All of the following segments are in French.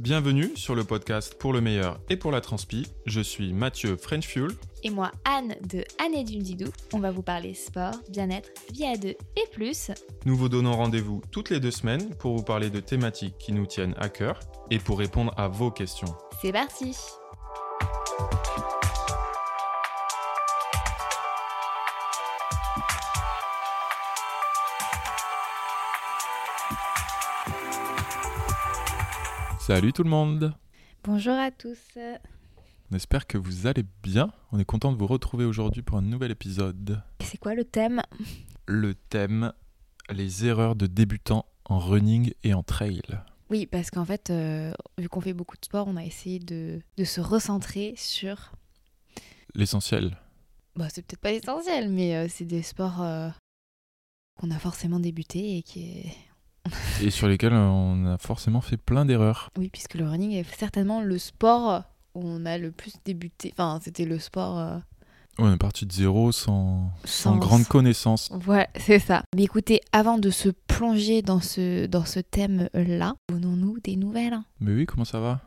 Bienvenue sur le podcast pour le meilleur et pour la transpi. Je suis Mathieu French Fuel. Et moi, Anne de Anne et Didou. On va vous parler sport, bien-être, vie à deux et plus. Nous vous donnons rendez-vous toutes les deux semaines pour vous parler de thématiques qui nous tiennent à cœur et pour répondre à vos questions. C'est parti Salut tout le monde Bonjour à tous On espère que vous allez bien. On est content de vous retrouver aujourd'hui pour un nouvel épisode. C'est quoi le thème? Le thème les erreurs de débutants en running et en trail. Oui, parce qu'en fait, euh, vu qu'on fait beaucoup de sport, on a essayé de, de se recentrer sur... L'essentiel. Bah, c'est peut-être pas l'essentiel, mais euh, c'est des sports euh, qu'on a forcément débuté et qui est... et sur lesquels on a forcément fait plein d'erreurs. Oui, puisque le running est certainement le sport où on a le plus débuté. Enfin, c'était le sport... euh, On est parti de zéro sans, sans Sans- grande connaissance. Voilà, c'est ça. Mais écoutez, avant de se plonger dans ce, dans ce thème-là, donnons-nous des nouvelles. Mais oui, comment ça va?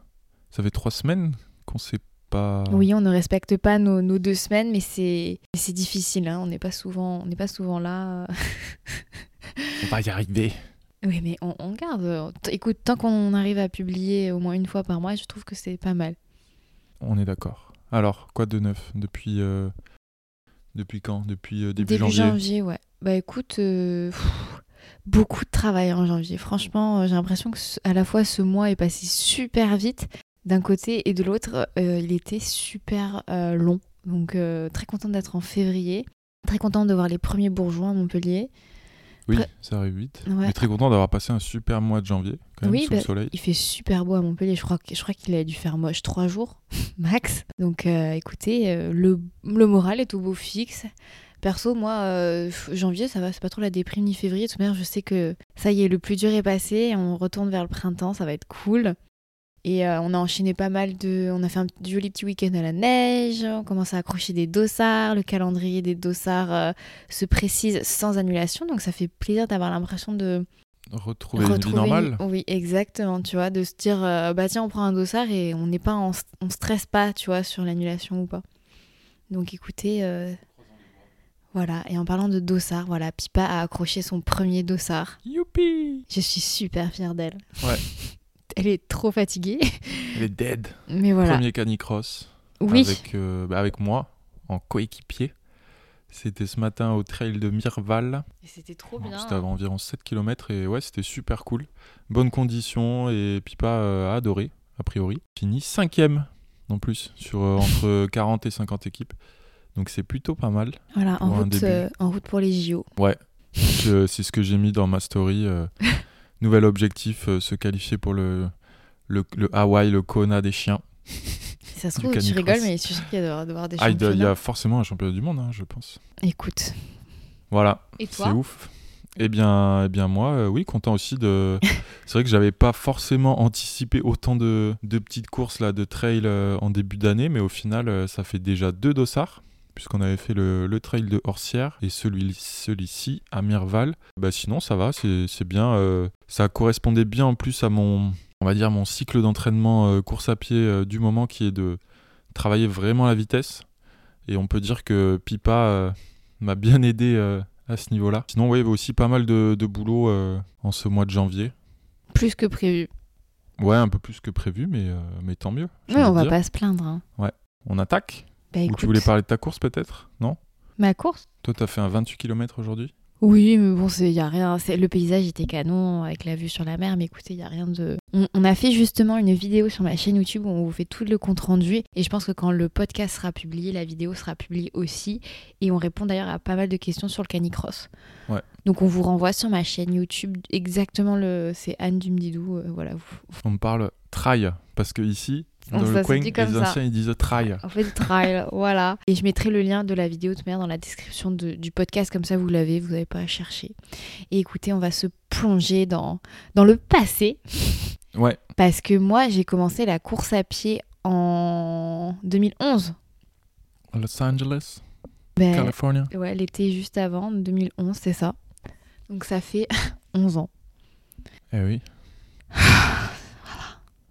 Ça fait trois semaines qu'on sait pas. Oui, on ne respecte pas nos, nos deux semaines, mais c'est difficile. hein. On n'est pas souvent, on n'est pas souvent là. On va y arriver. Oui, mais on, on garde. T- Écoute, tant qu'on arrive à publier au moins une fois par mois, je trouve que c'est pas mal. On est d'accord. Alors, quoi de neuf depuis euh, depuis quand? Depuis euh, début, Début janvier. ouais. Bah écoute, euh, pff, beaucoup de travail en janvier. Franchement, euh, j'ai l'impression que à la fois ce mois est passé super vite d'un côté et de l'autre, euh, il était super euh, long. Donc euh, très contente d'être en février. Très contente de voir les premiers bourgeois à Montpellier. Oui, Après- ça arrive vite. Ouais. Mais très content d'avoir passé un super mois de janvier, quand même, Oui, sous bah, le soleil. Il fait super beau à Montpellier. Je crois, je crois qu'il a dû faire moche trois jours max. Donc euh, écoutez, euh, le, le moral est au beau fixe. Perso, moi, euh, janvier, ça va, c'est pas trop la déprime ni février. De toute manière, je sais que ça y est, le plus dur est passé. On retourne vers le printemps, ça va être cool. Et euh, on a enchaîné pas mal de. On a fait un joli petit week-end à la neige. On commence à accrocher des dossards. Le calendrier des dossards euh, se précise sans annulation. Donc ça fait plaisir d'avoir l'impression de, Retrouver, une vie Retrouver normale. une- Oui, exactement, tu vois, de se dire, euh, bah tiens, on prend un dossard et on n'est pas, en... on stresse pas, tu vois, sur l'annulation ou pas. Donc écoutez, euh, voilà, et en parlant de dossard, voilà, Pipa a accroché son premier dossard. Youpi Je suis super fière d'elle. Ouais. Elle est trop fatiguée, Elle est dead. mais voilà. Premier canicross. Oui, avec, euh, bah, avec moi, en coéquipier. C'était ce matin au trail de Mirval. Et c'était trop bien. C'était à environ 7 km et ouais, c'était super cool. Bonnes conditions et Pipa euh, a adoré, a priori. Fini cinquième en plus, sur euh, entre 40 et 50 équipes. Donc c'est plutôt pas mal. Voilà, en route, euh, en route pour les JO. Ouais, c'est ce que j'ai mis dans ma story. nouvel objectif, euh, se qualifier pour le, le, le Hawaï, le Kona des chiens. Ça se trouve, tu rigoles, mais je suis sûre qu'il y a devoir- devoir des Ah, il y a forcément un championnat du monde, hein, je pense. Écoute, Voilà. et C'est ouf. Eh bien, eh bien moi, euh, oui, content aussi de. C'est vrai que j'avais pas forcément anticipé autant de, de petites courses là, de trail euh, en début d'année, mais au final, euh, ça fait déjà deux dossards, puisqu'on avait fait le, le trail de Horsière et celui, celui-ci à Mirval. Bah, sinon, ça va, c'est bien. euh, ça correspondait bien en plus à mon, on va dire, mon cycle d'entraînement euh, course à pied euh, du moment qui est de travailler vraiment la vitesse. Et on peut dire que Pipa m'a bien aidé à ce niveau-là. Sinon, ouais, il y avait aussi pas mal de, de boulot en ce mois de janvier. plus que prévu. Ouais, un peu plus que prévu, mais, mais tant mieux. Oui, envie on va dire. pas se plaindre. hein. On attaque Bah, Ou tu voulais parler de ta course peut-être? Non? Ma course? Toi, t'as fait un 28 km aujourd'hui? Oui, mais bon, il y a rien. Le paysage était canon avec la vue sur la mer, mais écoutez, il y a rien de. On, on a fait justement une vidéo sur ma chaîne YouTube où on vous fait tout le compte rendu. Et je pense que quand le podcast sera publié, la vidéo sera publiée aussi. Et on répond d'ailleurs à pas mal de questions sur le canicross. Ouais. Donc on vous renvoie sur ma chaîne YouTube exactement le. C'est Anne Dumdidou. euh, voilà. On me parle trail, parce que ici, dans le coin, les ça. anciens, ils disent trail. On fait trail, voilà. Et je mettrai le lien de la vidéo de manière dans la description de- du podcast, comme ça vous l'avez, vous n'avez pas à chercher. Et écoutez, on va se plonger dans, dans le passé, Ouais, parce que moi j'ai commencé la course à pied en 2011. Los Angeles, Ben, California. ouais, l'été juste avant, 2011, c'est ça. Donc ça fait 11 ans. Eh oui.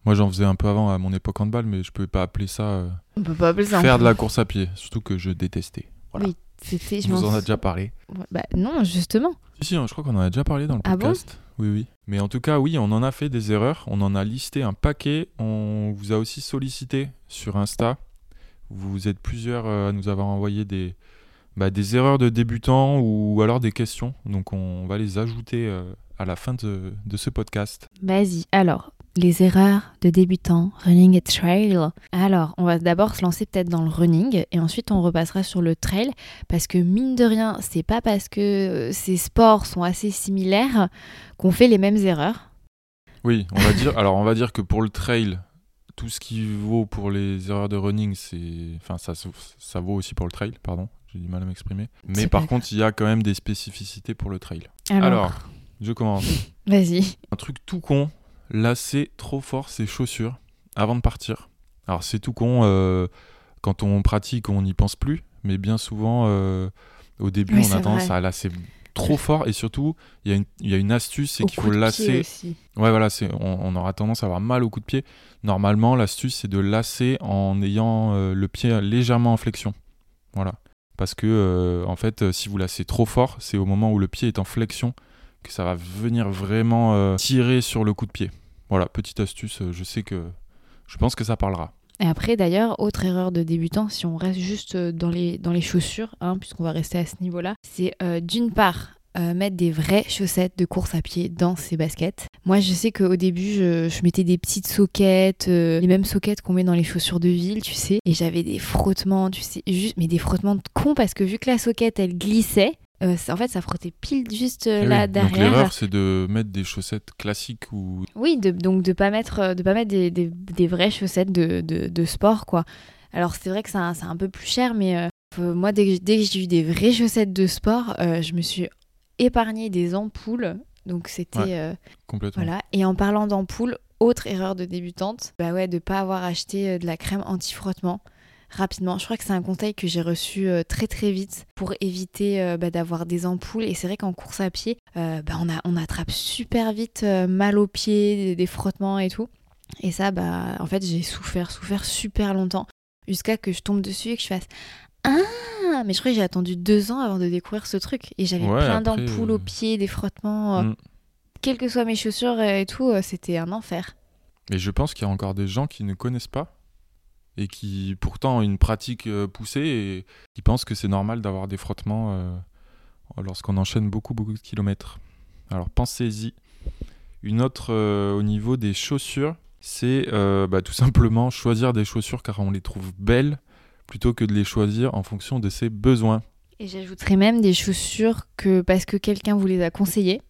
Moi, j'en faisais un peu avant à mon époque handball, mais je pouvais pas appeler ça euh, On peut pas appeler ça. faire de la course à pied. Surtout que je détestais. Voilà. Oui, c'était. Je vous en a déjà parlé. Ouais, Bah non, justement. Si, si, je crois qu'on en a déjà parlé dans le Ah bon podcast. oui, oui. Mais en tout cas, oui, on en a fait des erreurs. On en a listé un paquet. On vous a aussi sollicité sur Insta. Vous êtes plusieurs euh, à nous avoir envoyé des, bah, des erreurs de débutants ou alors des questions. Donc, on va les ajouter euh, à la fin de, de ce podcast. Vas-y. Alors, les erreurs de débutants, running et trail. Alors, on va d'abord se lancer peut-être dans le running et ensuite on repassera sur le trail parce que mine de rien, c'est pas parce que euh, ces sports sont assez similaires qu'on fait les mêmes erreurs. Oui, on va dire. alors, on va dire que pour le trail, tout ce qui vaut pour les erreurs de running, c'est, enfin, ça, ça vaut aussi pour le trail. Pardon, j'ai du mal à m'exprimer. Mais par contre, il y a quand même des spécificités pour le trail. Alors, Alors, je commence. vas-y. Un truc tout con, lasser trop fort ses chaussures avant de partir. Alors c'est tout con, euh, quand on pratique, on n'y pense plus, mais bien souvent, euh, au début, Oui, on a tendance vrai. à lasser trop fort et surtout, il y, a une- il y a une astuce, c'est qu'il faut lasser. aussi. Ouais, voilà, on, on aura tendance à avoir mal au coup de pied. Normalement, l'astuce, c'est de lasser en ayant euh, le pied légèrement en flexion. Voilà. Parce que, en fait, si vous lassez trop fort, c'est au moment où le pied est en flexion que ça va venir vraiment tirer sur le coup de pied. Voilà, petite astuce, euh, je sais que. Je pense que ça parlera. Et après, d'ailleurs, autre erreur de débutant, si on reste juste euh, dans les, chaussures, hein, puisqu'on va rester à ce niveau-là, c'est euh, d'une part mettre des vraies chaussettes de course à pied dans ses baskets. Moi, je sais qu'au début, je, je mettais des petites soquettes, les mêmes soquettes qu'on met dans les chaussures de ville, tu sais, et j'avais des frottements, tu sais, juste, mais des frottements de con parce que vu que la soquette, elle glissait, euh, en fait, ça frottait pile juste euh, Eh là oui, Donc derrière. l'erreur, c'est de mettre des chaussettes classiques ou. Oui, de- donc de pas mettre, euh, de pas mettre des, des- des vraies chaussettes de, de- de sport, quoi. Alors c'est vrai que c'est un, peu plus cher, mais euh, moi dès que, dès que j'ai eu des vraies chaussettes de sport, euh, je me suis épargné des ampoules. Donc c'était Ouais. Complètement. voilà. Et en parlant d'ampoules, autre erreur de débutante, bah ouais, de pas avoir acheté de la crème anti-frottement rapidement. Je crois que c'est un conseil que j'ai reçu euh, très très vite pour éviter euh, bah, d'avoir des ampoules. Et c'est vrai qu'en course à pied, euh, bah, on, a, on attrape super vite mal aux pieds, des, des frottements et tout. Et ça, bah, en fait, j'ai souffert, souffert super longtemps jusqu'à que je tombe dessus et que je fasse Ah Mais je crois que j'ai attendu deux ans avant de découvrir ce truc. Et j'avais Ouais, plein d'ampoules euh, aux pieds, des frottements. euh, Mm. Quelles que soient mes chaussures et tout, euh, c'était un enfer. Mais je pense qu'il y a encore des gens qui ne connaissent pas et qui pourtant ont une pratique euh, poussée et qui pensent que c'est normal d'avoir des frottements euh, lorsqu'on enchaîne beaucoup beaucoup de kilomètres. Alors pensez-y. Une autre euh, au niveau des chaussures, c'est bah, tout simplement choisir des chaussures car on les trouve belles plutôt que de les choisir en fonction de ses besoins. Et j'ajouterais même des chaussures que parce que quelqu'un vous les a conseillées.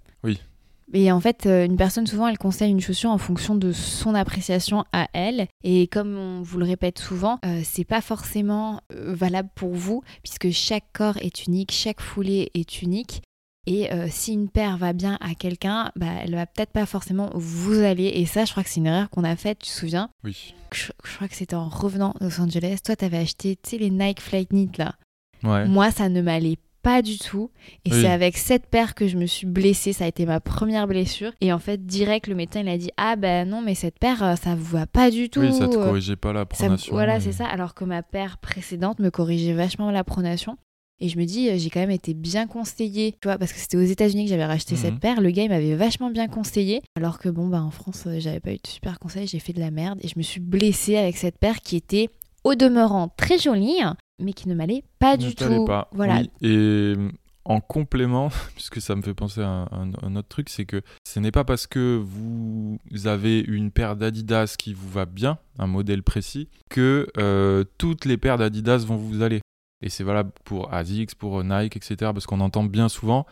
Et en fait, euh, une personne, souvent, elle conseille une chaussure en fonction de son appréciation à elle. Et comme on vous le répète souvent, euh, c'est pas forcément euh, valable pour vous, puisque chaque corps est unique, chaque foulée est unique. Et euh, si une paire va bien à quelqu'un, bah, elle va peut-être pas forcément vous aller. Et ça, je crois que c'est une erreur qu'on a faite, tu te souviens? Oui. je, je crois que c'était en revenant de Los Angeles. Toi, t'avais acheté, tu sais, les Nike Flight Knit, là. Ouais. Moi, ça ne m'allait pas du tout. Et Oui. c'est avec cette paire que je me suis blessée. Ça a été ma première blessure. Et en fait, direct, le médecin, il a dit Ah ben non, mais cette paire, euh, ça vous va pas du tout. Oui, ça te Euh, corrigeait pas la ça- pronation. voilà, et- c'est ça. Alors que ma paire précédente me corrigeait vachement la pronation. Et je me dis, euh, j'ai quand même été bien conseillée, tu vois, parce que c'était aux États-Unis que j'avais racheté Mhm. cette paire. Le gars, il m'avait vachement bien conseillé. Alors que bon, bah en France, j'avais pas eu de super conseils, j'ai fait de la merde. Et je me suis blessée avec cette paire qui était, au demeurant, très jolie, hein, mais qui ne m'allait pas Ne du tout. pas. Voilà. Oui. Et euh, en complément, puisque ça me fait penser à un, autre truc, c'est que ce n'est pas parce que vous avez une paire d'Adidas qui vous va bien, un modèle précis, que euh, toutes les paires d'Adidas vont vous aller. Et c'est valable pour ASICS, pour Nike, etc. Parce qu'on entend bien souvent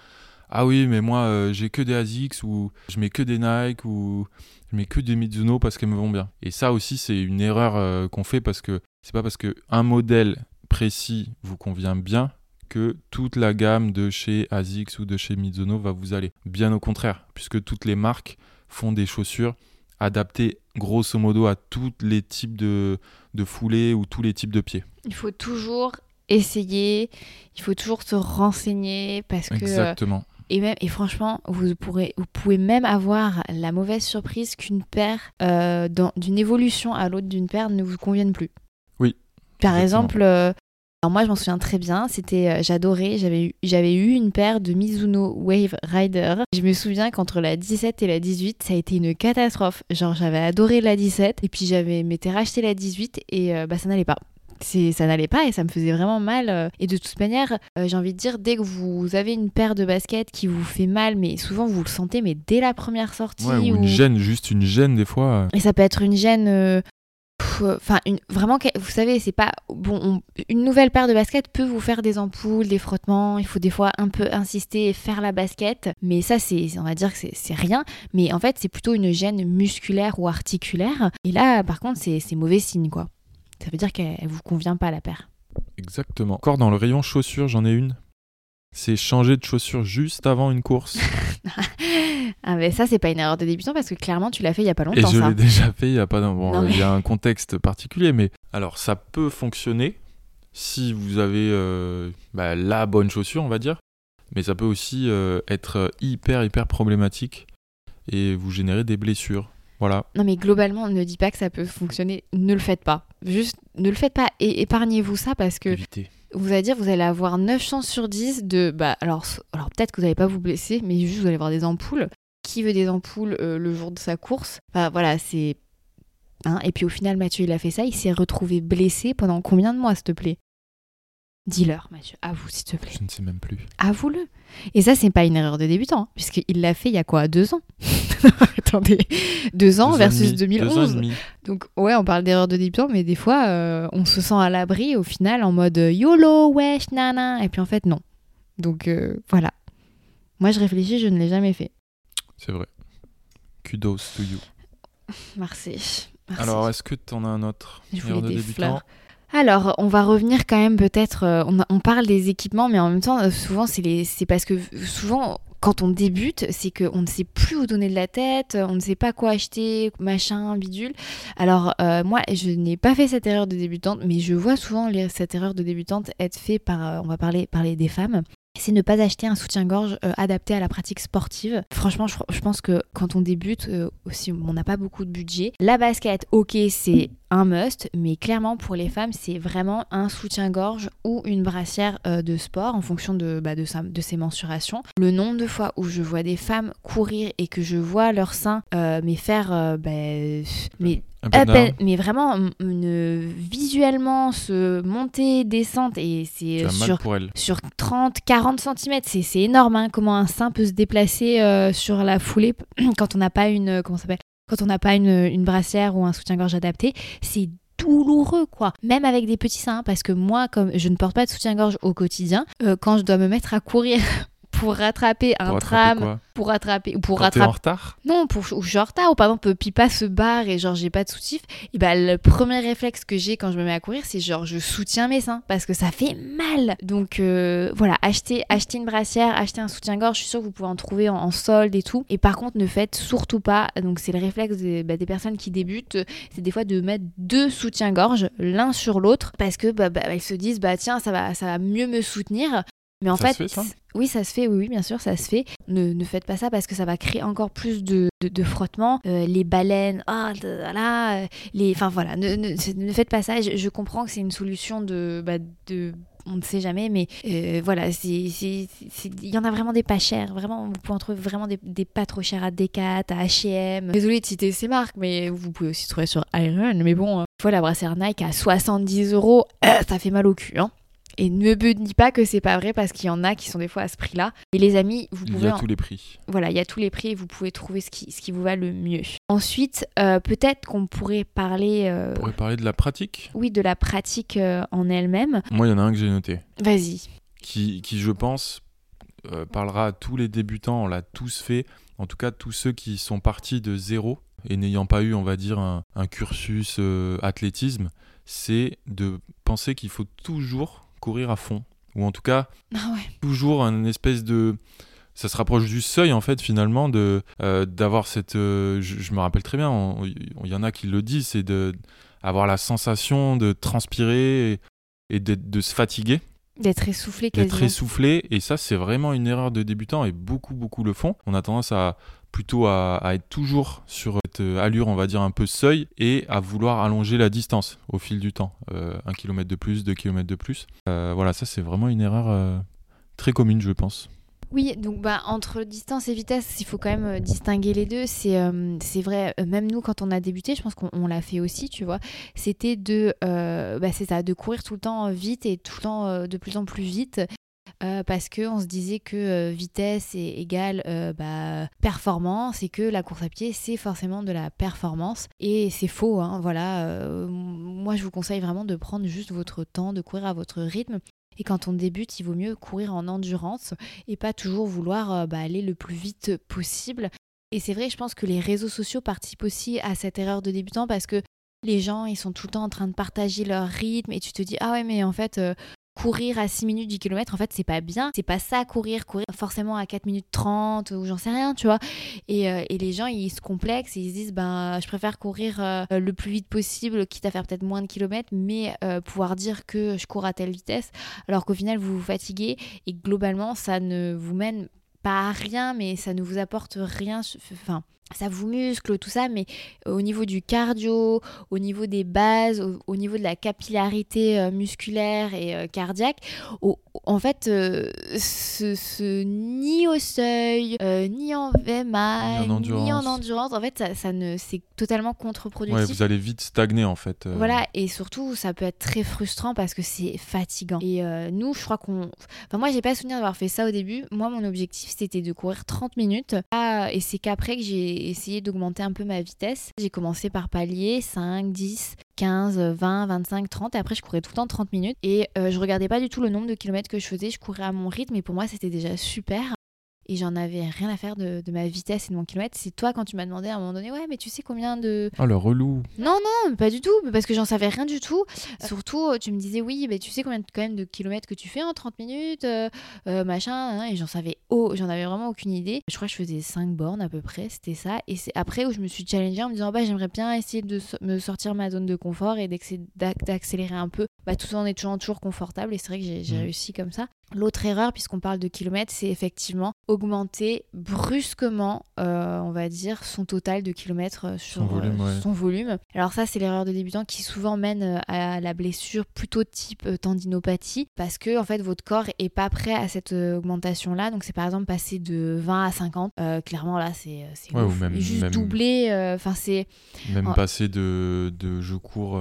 Ah oui, mais moi euh, j'ai que des ASICS ou je mets que des Nike ou je mets que des Mizuno parce qu'elles me vont bien. Et ça aussi, c'est une erreur euh, qu'on fait parce que c'est pas parce que un modèle précis vous convient bien que toute la gamme de chez ASICS ou de chez Mizuno va vous aller. Bien au contraire, puisque toutes les marques font des chaussures adaptées grosso modo à tous les types de, de foulées ou tous les types de pieds. Il faut toujours essayer, il faut toujours se renseigner parce que euh, Exactement. Et, même, et franchement, vous, pourrez, vous pouvez même avoir la mauvaise surprise qu'une paire, euh, d'une évolution à l'autre d'une paire, ne vous convienne plus. Oui, Par exactement. exemple, euh, alors moi je m'en souviens très bien, c'était, euh, j'adorais, j'avais eu, j'avais eu une paire de Mizuno Wave Rider. Je me souviens qu'entre la 17 et la 18, ça a été une catastrophe. Genre j'avais adoré la 17 et puis j'avais m'étais racheté la 18 et euh, bah ça n'allait pas. Ça n'allait pas et ça me faisait vraiment mal. euh. Et de toute manière, euh, j'ai envie de dire, dès que vous avez une paire de baskets qui vous fait mal, mais souvent vous le sentez, mais dès la première sortie. Ouais, ou ou- une gêne, juste une gêne des fois. et ça peut être une gêne. euh, euh, Enfin, vraiment, vous savez, c'est pas. Bon, on- une nouvelle paire de baskets peut vous faire des ampoules, des frottements. Il faut des fois un peu insister et faire la basket. Mais ça, c'est, on va dire que c'est- rien. Mais en fait, c'est plutôt une gêne musculaire ou articulaire. Et là, par contre, c'est mauvais signe, quoi. Ça veut dire qu'elle elle vous convient pas, la paire. Exactement. Encore dans le rayon chaussures, j'en ai une. C'est changer de chaussures juste avant une course. Ah, mais ça, c'est pas une erreur de débutant parce que clairement, tu l'as fait il y a pas Et longtemps, je ça. l'ai déjà fait, il y a pas bon, Non, il y a un contexte particulier, mais alors ça peut fonctionner si vous avez euh, bah, la bonne chaussure, on va dire, mais ça peut aussi euh, être hyper hyper problématique et vous générer des blessures. Voilà. Non mais globalement, ne dis pas que ça peut fonctionner, ne le faites pas. Juste ne le faites pas et épargnez-vous ça parce que. Vous allez dire vous allez avoir 9 chances sur 10 de bah alors alors peut-être que vous n'allez pas vous blesser mais juste vous allez avoir des ampoules. Qui veut des ampoules euh, le jour de sa course? Bah voilà, c'est hein. Et puis au final Mathieu il a fait ça, il s'est retrouvé blessé pendant combien de mois s'il te plaît? Dis-leur Mathieu, avoue s'il te plaît. Je ne sais même plus. Avoue-le. Et ça, c'est pas une erreur de débutant, hein, puisqu'il l'a fait il y a quoi Deux ans? Attendez, deux ans Deux versus deux ans et 2011. demi. Donc, ouais, on parle d'erreur de débutant, mais des fois, euh, on se sent à l'abri au final en mode euh, YOLO, wesh, nana. Et puis en fait, non. Donc, euh, voilà. Moi, je réfléchis, je ne l'ai jamais fait. C'est vrai. Kudos to you. Merci. Merci. Alors, est-ce que tu en as un autre? Je voulais de des débutant? fleurs. Alors, on va revenir quand même peut-être. euh, on, parle des équipements, mais en même temps, euh, souvent, c'est parce que souvent, quand on débute, c'est qu'on ne sait plus où donner de la tête, on ne sait pas quoi acheter, machin, bidule. Alors, euh, moi, je n'ai pas fait cette erreur de débutante, mais je vois souvent cette erreur de débutante être faite par, on va parler, parler des femmes. C'est ne pas acheter un soutien-gorge euh, adapté à la pratique sportive. Franchement, je, pense que quand on débute, euh, on n'a pas beaucoup de budget. La basket, ok, c'est un must, mais clairement pour les femmes, c'est vraiment un soutien-gorge ou une brassière euh, de sport en fonction de, bah, de, ses mensurations. Le nombre de fois où je vois des femmes courir et que je vois leur sein mais faire bah, up d'art. and- mais vraiment une, visuellement se monter, descente et c'est as sur sur 30, 40 cm. C'est c'est énorme hein, comment un sein peut se déplacer euh, sur la foulée quand on n'a pas une comment ça s'appelle quand on n'a pas une, une brassière ou un soutien-gorge adapté. C'est douloureux quoi même avec des petits seins parce que moi comme je ne porte pas de soutien-gorge au quotidien euh, quand je dois me mettre à courir pour rattraper un Pour attraper tram pour rattraper ou pour Quand rattraper en retard non, pour, ou je suis en retard, ou par exemple, Pipa se barre et genre j'ai pas de soutif, et bah le premier réflexe que j'ai quand je me mets à courir, c'est genre je soutiens mes seins parce que ça fait mal. Donc euh, voilà, achetez, achetez une brassière, achetez un soutien-gorge, je suis sûre que vous pouvez en trouver en, en solde et tout. Et par contre, ne faites surtout pas, donc c'est le réflexe des, bah, des personnes qui débutent, c'est des fois de mettre deux soutiens-gorge l'un sur l'autre parce que bah, bah, elles se disent bah tiens, ça va, ça va mieux me soutenir. Mais en Ça fait, se fait, ça oui, ça se fait, oui, oui, bien sûr, ça se fait. Ne, ne faites pas ça parce que ça va créer encore plus de, de, de frottements. Euh, les baleines, ah, de- là, euh, les, enfin voilà, ne, ne, faites pas ça. Je, je comprends que c'est une solution de, bah, de, on ne sait jamais, mais euh, voilà, c'est, c'est- c'est- il y en a vraiment des pas chers. Vraiment, vous pouvez en trouver vraiment des, des pas trop chers à Decat, à H&M. Désolée de citer ces marques, mais vous pouvez aussi trouver sur Iron. Mais bon, euh, une fois la brassière Nike à 70 euros, euh, ça fait mal au cul, hein. Et ne me dis pas que c'est pas vrai parce qu'il y en a qui sont des fois à ce prix-là. Et les amis, vous Il y pouvez a en- tous les prix. voilà, il y a tous les prix et vous pouvez trouver ce qui, ce qui vous va le mieux. Ensuite, euh, peut-être qu'on pourrait parler, euh, On pourrait parler de la pratique. oui, de la pratique euh, en elle-même. Moi, il y en a un que j'ai noté. Vas-y. qui, qui, je pense, parlera à tous les débutants, on l'a tous fait, en tout cas tous ceux qui sont partis de zéro et n'ayant pas eu, on va dire, un, un cursus athlétisme, c'est de penser qu'il faut toujours courir à fond, ou en tout cas Ah ouais. toujours un espèce de... Ça se rapproche du seuil en fait finalement de euh, d'avoir cette. euh, je, je me rappelle très bien. on- Il y en a qui le disent, c'est de avoir la sensation de transpirer et, et de se fatiguer. D'être essoufflé d'être essoufflé. Et ça, c'est vraiment une erreur de débutant et beaucoup, beaucoup le font. On a tendance à plutôt à, être toujours sur cette euh, allure, on va dire, un peu seuil et à vouloir allonger la distance au fil du temps. Euh, un kilomètre de plus, deux kilomètres de plus. Euh, voilà, ça, c'est vraiment une erreur très commune, je pense. Oui, donc bah, entre distance et vitesse, il faut quand même distinguer les deux. C'est vrai, même nous, quand on a débuté, je pense qu'on on l'a fait aussi, tu vois, c'était de, euh, bah, de courir tout le temps vite et tout le temps de plus en plus vite. Euh, parce que on se disait que euh, vitesse est égale euh, bah, performance et que la course à pied c'est forcément de la performance. Et c'est faux hein, voilà. Euh, moi je vous conseille vraiment de prendre juste votre temps de courir à votre rythme. Et quand on débute il vaut mieux courir en endurance et pas toujours vouloir bah, aller le plus vite possible. Et c'est vrai, je pense que les réseaux sociaux participent aussi à cette erreur de débutant parce que les gens, ils sont tout le temps en train de partager leur rythme et tu te dis, ah ouais, mais en fait, courir à 6 minutes du kilomètre, en fait, c'est pas bien. C'est pas ça, courir, courir forcément à 4 minutes 30 ou j'en sais rien, tu vois. Et, euh, et les gens, ils se complexent et ils se disent, ben, je préfère courir euh, le plus vite possible, quitte à faire peut-être moins de kilomètres, mais euh, pouvoir dire que je cours à telle vitesse, alors qu'au final, vous vous fatiguez et globalement, ça ne vous mène pas à rien, mais ça ne vous apporte rien. Enfin, ça vous muscle, tout ça, mais au niveau du cardio, au niveau des bases, au, au niveau de la capillarité euh, musculaire et euh, cardiaque, au- en fait, euh, ce, ce- ni au seuil, euh, ni en VMA, Ni en ni en endurance. en fait, ça, ça ne, c'est totalement contre-productif. Ouais, vous allez vite stagner en fait. euh. Voilà, et surtout, ça peut être très frustrant parce que c'est fatigant. Et euh, nous, je crois qu'on. Enfin, moi, j'ai pas souvenir d'avoir fait ça au début. Moi, mon objectif, c'était de courir 30 minutes. Ah, et c'est qu'après que j'ai essayé d'augmenter un peu ma vitesse. J'ai commencé par palier 5, 10, 15, 20, 25, 30. Et après, je courais tout le temps 30 minutes. Et euh, je regardais pas du tout le nombre de kilomètres que je faisais. Je courais à mon rythme. Et pour moi, c'était déjà super. Et j'en avais rien à faire de, de ma vitesse et de mon kilomètre. C'est toi quand tu m'as demandé à un moment donné, ouais, mais tu sais combien de, Oh le relou. non, non, pas du tout, parce que j'en savais rien du tout. Surtout, tu me disais, oui, mais tu sais combien de, quand même de kilomètres que tu fais en 30 minutes, euh, euh, machin, hein, et j'en savais, oh, j'en avais vraiment aucune idée. Je crois que je faisais 5 bornes à peu près, c'était ça. Et c'est après où je me suis challengée en me disant, bah, j'aimerais bien essayer de so- me sortir ma zone de confort et d'accélérer un peu, bah, tout en étant toujours confortable. Et c'est vrai que j'ai Mhm. réussi comme ça. L'autre erreur, puisqu'on parle de kilomètres, c'est effectivement augmenter brusquement, euh, on va dire, son total de kilomètres euh, sur Son volume, euh, ouais. son volume. Alors ça, c'est l'erreur de débutant qui souvent mène à la blessure plutôt type tendinopathie, parce que en fait, votre corps est pas prêt à cette augmentation-là. Donc c'est par exemple passer de 20 à 50. Euh, clairement, là, c'est Ouais, ou même- juste même- doubler. Enfin, c'est Même passer de, de je cours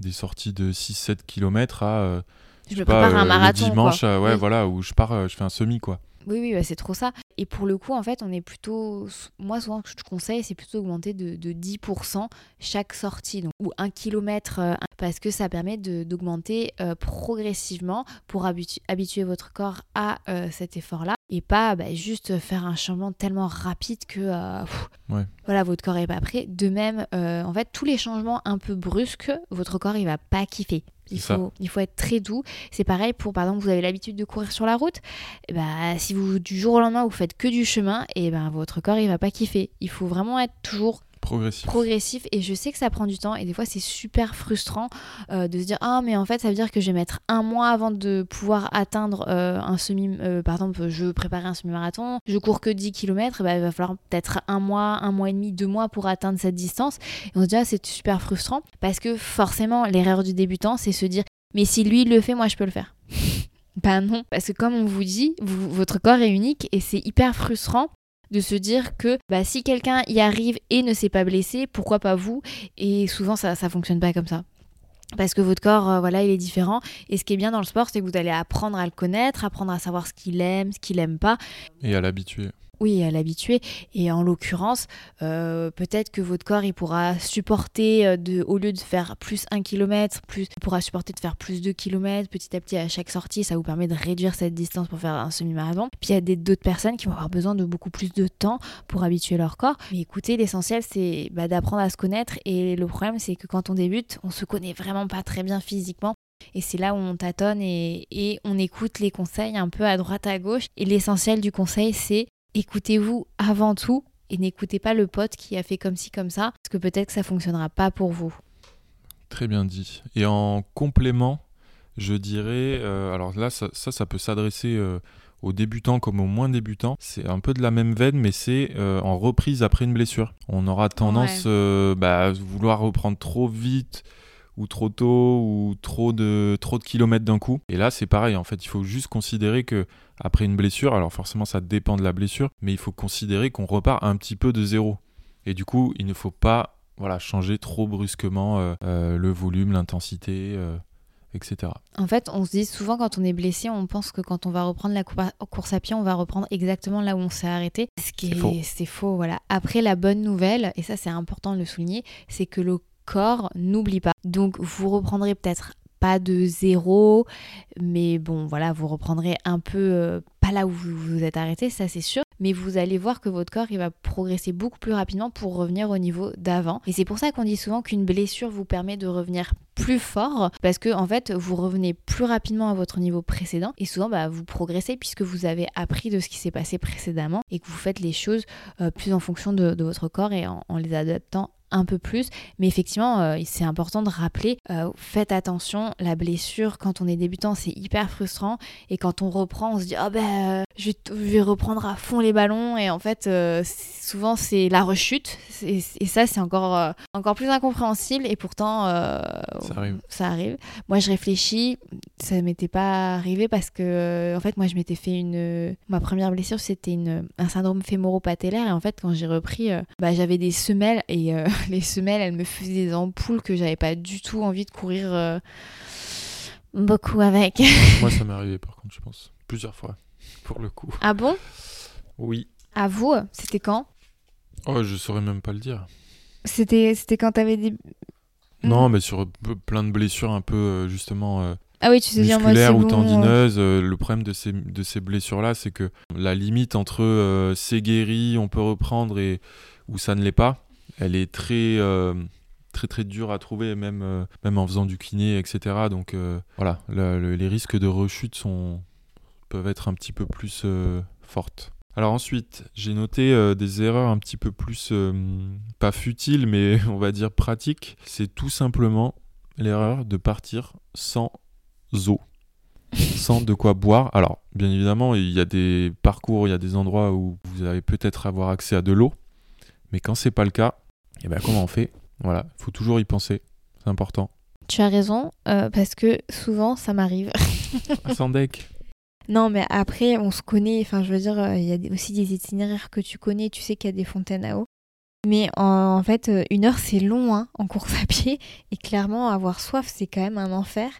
des sorties de 6-7 km à je me pas, prépare un marathon. le dimanche, quoi. euh, ouais, Oui. voilà, où je pars, euh, je fais un semi quoi. Oui, oui, bah, c'est trop ça. Et pour le coup, en fait, on est plutôt. Moi, souvent, ce que je conseille, c'est plutôt augmenter de, de 10% chaque sortie, ou un kilomètre, euh, parce que ça permet d'augmenter euh, progressivement pour habitu- habituer votre corps à euh, cet effort-là et pas bah, juste faire un changement tellement rapide que Ouais. voilà, votre corps est pas prêt. De même, euh, en fait, tous les changements un peu brusques, votre corps, il va pas kiffer. Il ça. faut, il faut être très doux. C'est pareil pour, par exemple, vous avez l'habitude de courir sur la route. Eh ben, si vous du jour au lendemain vous faites que du chemin, et ben votre corps il va pas kiffer. Il faut vraiment être toujours Progressif. progressif et je sais que ça prend du temps et des fois c'est super frustrant euh, de se dire ah mais en fait ça veut dire que je vais mettre un mois avant de pouvoir atteindre euh, un semi euh, par exemple je veux préparer un semi-marathon je cours que 10 km ben, il va falloir peut-être un mois un mois et demi deux mois pour atteindre cette distance. Et on se dit ah c'est super frustrant parce que forcément l'erreur du débutant c'est se dire mais si lui le fait moi je peux le faire. Ben non, parce que comme on vous dit, votre corps est unique et c'est hyper frustrant de se dire que bah, si quelqu'un y arrive et ne s'est pas blessé, pourquoi pas vous? Et souvent ça ça fonctionne pas comme ça. Parce que votre corps, euh, voilà, il est différent. Et ce qui est bien dans le sport, c'est que vous allez apprendre à le connaître, apprendre à savoir ce qu'il aime, ce qu'il aime pas. Et à l'habituer. Oui, à l'habituer. Et en l'occurrence, euh, peut-être que votre corps, il pourra supporter, euh, de, au lieu de faire plus 1 km, plus, il pourra supporter de faire plus 2 km petit à petit à chaque sortie. Ça vous permet de réduire cette distance pour faire un semi-marathon. Puis il y a d'autres personnes qui vont avoir besoin de beaucoup plus de temps pour habituer leur corps. Mais écoutez, l'essentiel, c'est bah, d'apprendre à se connaître. Et le problème, c'est que quand on débute, on se connaît vraiment pas très bien physiquement. Et c'est là où on tâtonne et on écoute les conseils un peu à droite à gauche. Et l'essentiel du conseil, c'est écoutez-vous avant tout et n'écoutez pas le pote qui a fait comme ci, comme ça, parce que peut-être que ça fonctionnera pas pour vous. Très bien dit. Et en complément, Je dirais, euh, alors là, ça, ça, ça peut s'adresser euh, aux débutants comme aux moins débutants. C'est un peu de la même veine, mais c'est euh, en reprise après une blessure. On aura tendance bah, à vouloir reprendre trop vite ou trop tôt ou trop de trop de kilomètres d'un coup. Et là, c'est pareil. En fait, il faut juste considérer que après une blessure, alors forcément, ça dépend de la blessure, mais il faut considérer qu'on repart un petit peu de zéro. Et du coup, il ne faut pas voilà changer trop brusquement le volume, l'intensité etc. En fait, on se dit souvent quand on est blessé, on pense que quand on va reprendre la course à pied, on va reprendre exactement là où on s'est arrêté. Ce qui est, faux. C'est faux, voilà. Après, la bonne nouvelle, et ça c'est important de le souligner, c'est que le corps n'oublie pas. Donc vous reprendrez peut-être pas de zéro, mais bon, voilà, vous reprendrez un peu euh, pas là où vous vous êtes arrêté, ça c'est sûr mais vous allez voir que votre corps il va progresser beaucoup plus rapidement pour revenir au niveau d'avant. Et c'est pour ça qu'on dit souvent qu'une blessure vous permet de revenir plus fort parce que en fait vous revenez plus rapidement à votre niveau précédent et souvent bah, vous progressez puisque vous avez appris de ce qui s'est passé précédemment et que vous faites les choses euh, plus en fonction de, votre corps et en, en les adaptant un peu plus. Mais effectivement, euh, c'est important de rappeler, euh, faites attention, la blessure, quand on est débutant, c'est hyper frustrant. Et quand on reprend, on se dit, oh ben, je, vais, reprendre à fond les ballons. Et en fait, souvent, c'est la rechute. Et, ça, c'est encore, encore plus incompréhensible. Et pourtant, ça, arrive. ça arrive. Moi, je réfléchis, ça m'était pas arrivé parce que, en fait, moi, je m'étais fait une. Ma première blessure, c'était une, un syndrome fémoro-patellaire. Et en fait, quand j'ai repris, bah, j'avais des semelles et les semelles, elles me faisaient des ampoules que j'avais pas du tout envie de courir euh, beaucoup avec. Moi, ça m'est arrivé par contre, je pense. Plusieurs fois, pour le coup. Ah bon? Oui. À vous C'était quand? Oh, je saurais même pas le dire. C'était quand t'avais des. Non, hmm. mais sur plein de blessures un peu, euh, justement. Euh, ah oui, tu sais bien, moi, ou tendineuses. le problème de ces, de ces blessures-là, c'est que la limite entre c'est guéri, on peut reprendre et ou ça ne l'est pas, elle est très euh, très très dure à trouver même euh, même en faisant du kiné etc donc euh, voilà les risques de rechute sont peuvent être un petit peu plus fortes. Alors ensuite j'ai noté des erreurs un petit peu plus pas futiles mais on va dire pratiques. C'est tout simplement l'erreur de partir sans eau. Sans de quoi boire. Alors, bien évidemment, il y a des parcours, il y a des endroits où vous allez peut-être avoir accès à de l'eau, mais quand c'est pas le cas, et bien comment on fait? Voilà, il faut toujours y penser, c'est important. Tu as raison, euh, parce que souvent ça m'arrive. Sans deck. Non, mais après, on se connaît, enfin je veux dire, euh, il y a aussi des itinéraires que tu connais, tu sais qu'il y a des fontaines à eau. Mais en, fait, euh, une heure c'est long hein, en course à pied, et clairement, avoir soif c'est quand même un enfer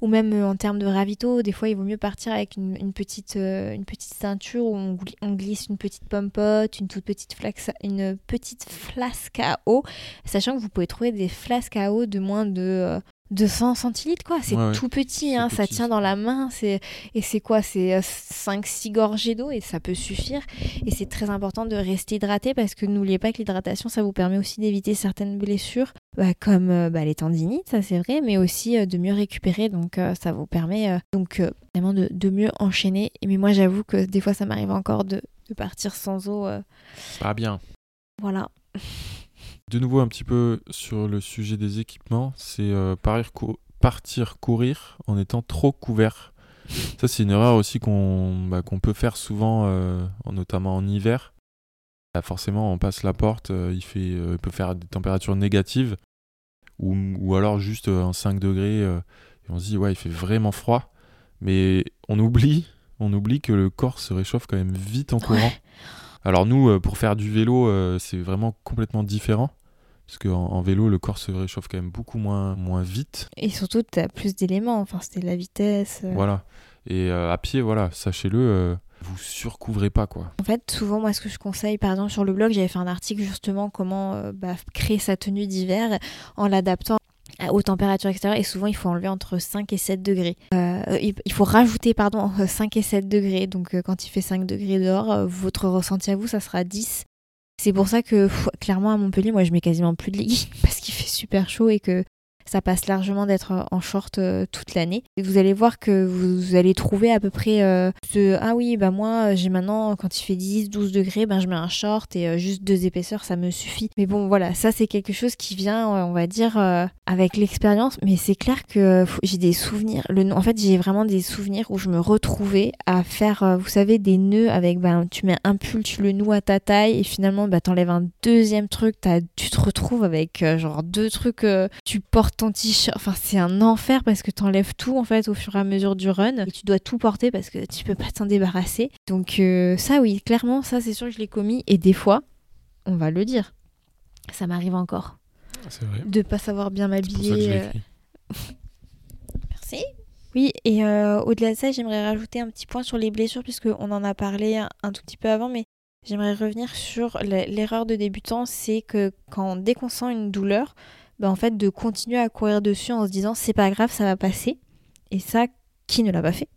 ou même euh, en termes de ravito, des fois il vaut mieux partir avec une, petite, euh, petite ceinture où on, glisse une petite pompote, une toute petite, une petite flasque à eau, sachant que vous pouvez trouver des flasques à eau de moins de euh, 200 centilitres quoi, c'est tout petit, hein, ça tient dans la main, c'est et c'est quoi, c'est 5-6 euh, gorgées d'eau et ça peut suffire. Et c'est très important de rester hydraté parce que n'oubliez pas que l'hydratation ça vous permet aussi d'éviter certaines blessures bah, comme euh, bah, les tendinites, ça c'est vrai, mais aussi euh, de mieux récupérer, donc ça vous permet donc vraiment de, de, mieux enchaîner. Mais moi j'avoue que des fois ça m'arrive encore de, de, partir sans eau. Pas bien. Voilà. De nouveau un petit peu sur le sujet des équipements, c'est euh, partir, courir en étant trop couvert. Ça c'est une erreur aussi qu'on bah, peut faire souvent, euh, notamment en hiver. Bah, forcément on passe la porte, euh, il, fait, peut faire des températures négatives ou, alors juste un 5 degrés et on se dit ouais il fait vraiment froid. Mais on oublie, on oublie que le corps se réchauffe quand même vite en courant. Alors nous, pour faire du vélo, c'est vraiment complètement différent. Parce qu'en en vélo, le corps se réchauffe quand même beaucoup moins, moins vite. Et surtout, tu as plus d'éléments. Enfin, c'était la vitesse. Euh. Voilà. Et euh, à pied, voilà, sachez-le, euh, vous surcouvrez pas, quoi. En fait, souvent, moi, ce que je conseille, par exemple, sur le blog, j'avais fait un article justement comment bah, créer sa tenue d'hiver en l'adaptant aux températures extérieures et souvent il faut enlever entre 5 et 7 degrés. il faut rajouter pardon 5 et 7 degrés donc quand il fait 5 degrés dehors votre ressenti à vous ça sera 10 c'est pour ça que clairement à Montpellier, moi je mets quasiment plus de leggings parce qu'il fait super chaud et que ça passe largement d'être en short euh, toute l'année. Vous allez voir que vous, allez trouver à peu près euh, ce ah oui, bah moi j'ai maintenant quand il fait 10, 12 degrés, ben je mets un short et juste deux épaisseurs, ça me suffit. Mais bon, voilà, ça c'est quelque chose qui vient, on va dire, avec l'expérience. Mais c'est clair que j'ai des souvenirs. En fait, j'ai vraiment des souvenirs où je me retrouvais à faire, vous savez, des nœuds avec, ben, tu mets un pull, tu le noues à ta taille et finalement, bah, t'enlèves un deuxième truc, tu te retrouves avec genre deux trucs, tu portes ton t-shirt. Enfin, c'est un enfer parce que t'enlèves tout en fait au fur et à mesure du run et tu dois tout porter parce que tu peux pas t'en débarrasser. Donc, euh, ça, oui, clairement, ça, c'est sûr que je l'ai commis. Et des fois, on va le dire, ça m'arrive encore. C'est vrai. De pas savoir bien m'habiller. Euh. Merci. Oui, et euh, au-delà de ça, j'aimerais rajouter un petit point sur les blessures, puisqu'on en a parlé un, tout petit peu avant, mais j'aimerais revenir sur l'erreur de débutant, c'est que quand dès qu'on sent une douleur, bah, en fait de continuer à courir dessus en se disant c'est pas grave, ça va passer. Et ça, qui ne l'a pas fait?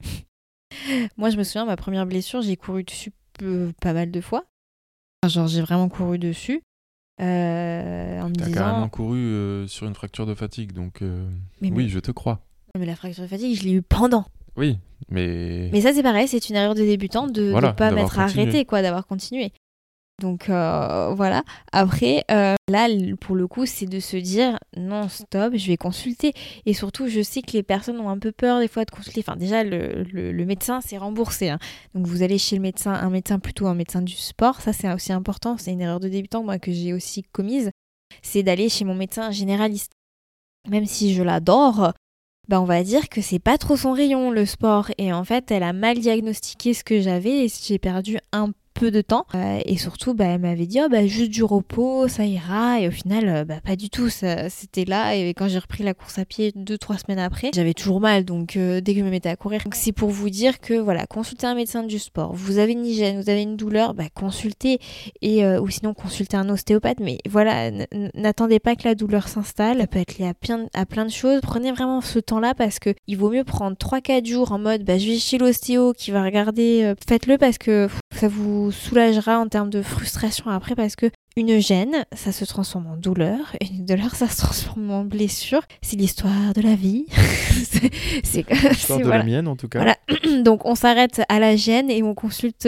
Moi, je me souviens, ma première blessure, j'ai couru dessus pas mal de fois. Genre, j'ai vraiment couru dessus. Euh, en me disant... carrément couru euh, sur une fracture de fatigue, donc euh, oui, je te crois. Mais la fracture de fatigue, je l'ai eu pendant. Oui, mais. Mais ça, c'est pareil, c'est une erreur de débutant de ne pas m'être arrêté, quoi, d'avoir continué. Donc euh, voilà. Après, euh, là, pour le coup, c'est de se dire non, stop, je vais consulter. Et surtout, je sais que les personnes ont un peu peur des fois de consulter. Enfin, déjà, le, médecin, c'est remboursé. Hein. Donc vous allez chez le médecin, un médecin plutôt un médecin du sport. Ça, c'est aussi important. C'est une erreur de débutant, que j'ai aussi commise. C'est d'aller chez mon médecin généraliste. Même si je l'adore, ben on va dire que c'est pas trop son rayon le sport et en fait elle a mal diagnostiqué ce que j'avais et j'ai perdu un de temps. Euh, et surtout, bah, elle m'avait dit, oh, bah, juste du repos, ça ira. Et au final, euh, bah, pas du tout. C'était là. Et quand j'ai repris la course à pied deux, trois semaines après, j'avais toujours mal. Donc, euh, dès que je me mettais à courir. Donc, c'est pour vous dire que, voilà, consultez un médecin du sport. Vous avez une hygiène, vous avez une douleur, bah, consultez. Et, ou sinon, consultez un ostéopathe. Mais voilà, n'attendez pas que la douleur s'installe. Ça peut être lié à plein, à plein de choses. Prenez vraiment ce temps-là parce que il vaut mieux prendre 3-4 jours en mode, bah, je vais chez l'ostéo qui va regarder. Faites-le parce que ça vous soulagera en termes de frustration après parce que une gêne, ça se transforme en douleur, et une douleur, ça se transforme en blessure. C'est l'histoire de la vie. c'est l'histoire de la mienne en tout cas. Voilà. Donc on s'arrête à la gêne et on consulte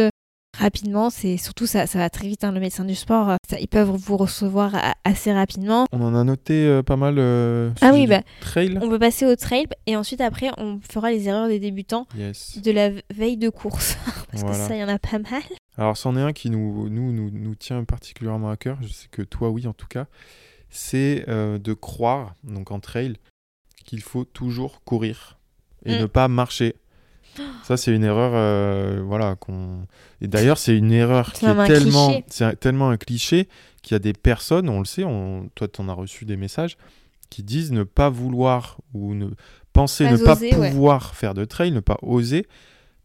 rapidement. C'est surtout ça, ça va très vite. Hein, le médecin du sport, euh, ils peuvent vous recevoir assez rapidement. On en a noté euh, pas mal. Euh, ah oui, bah, trail. On peut passer au trail et ensuite après on fera les erreurs des débutants de la veille de course parce que ça, il y en a pas mal. Alors c'en est un qui nous, nous, nous, nous, tient particulièrement à cœur. Je sais que toi, oui, en tout cas. C'est de croire, donc en trail, qu'il faut toujours courir et mm. ne pas marcher. Ça, c'est une erreur, euh, voilà. Qu'on... Et d'ailleurs, c'est une erreur qui est tellement, c'est tellement un cliché qu'il y a des personnes, on le sait, on... toi, tu en as reçu des messages qui disent ne pas vouloir ou ne penser ne pas pouvoir faire de trail, ne pas oser,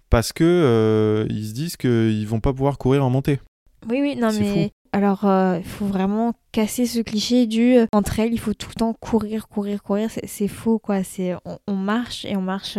parce que euh, ils se disent qu'ils vont pas pouvoir courir en montée. Oui, oui, non, mais alors euh, il faut vraiment casser ce cliché du en trail, il faut tout le temps courir, courir, courir. C'est, faux, quoi. C'est on, on, marche et on marche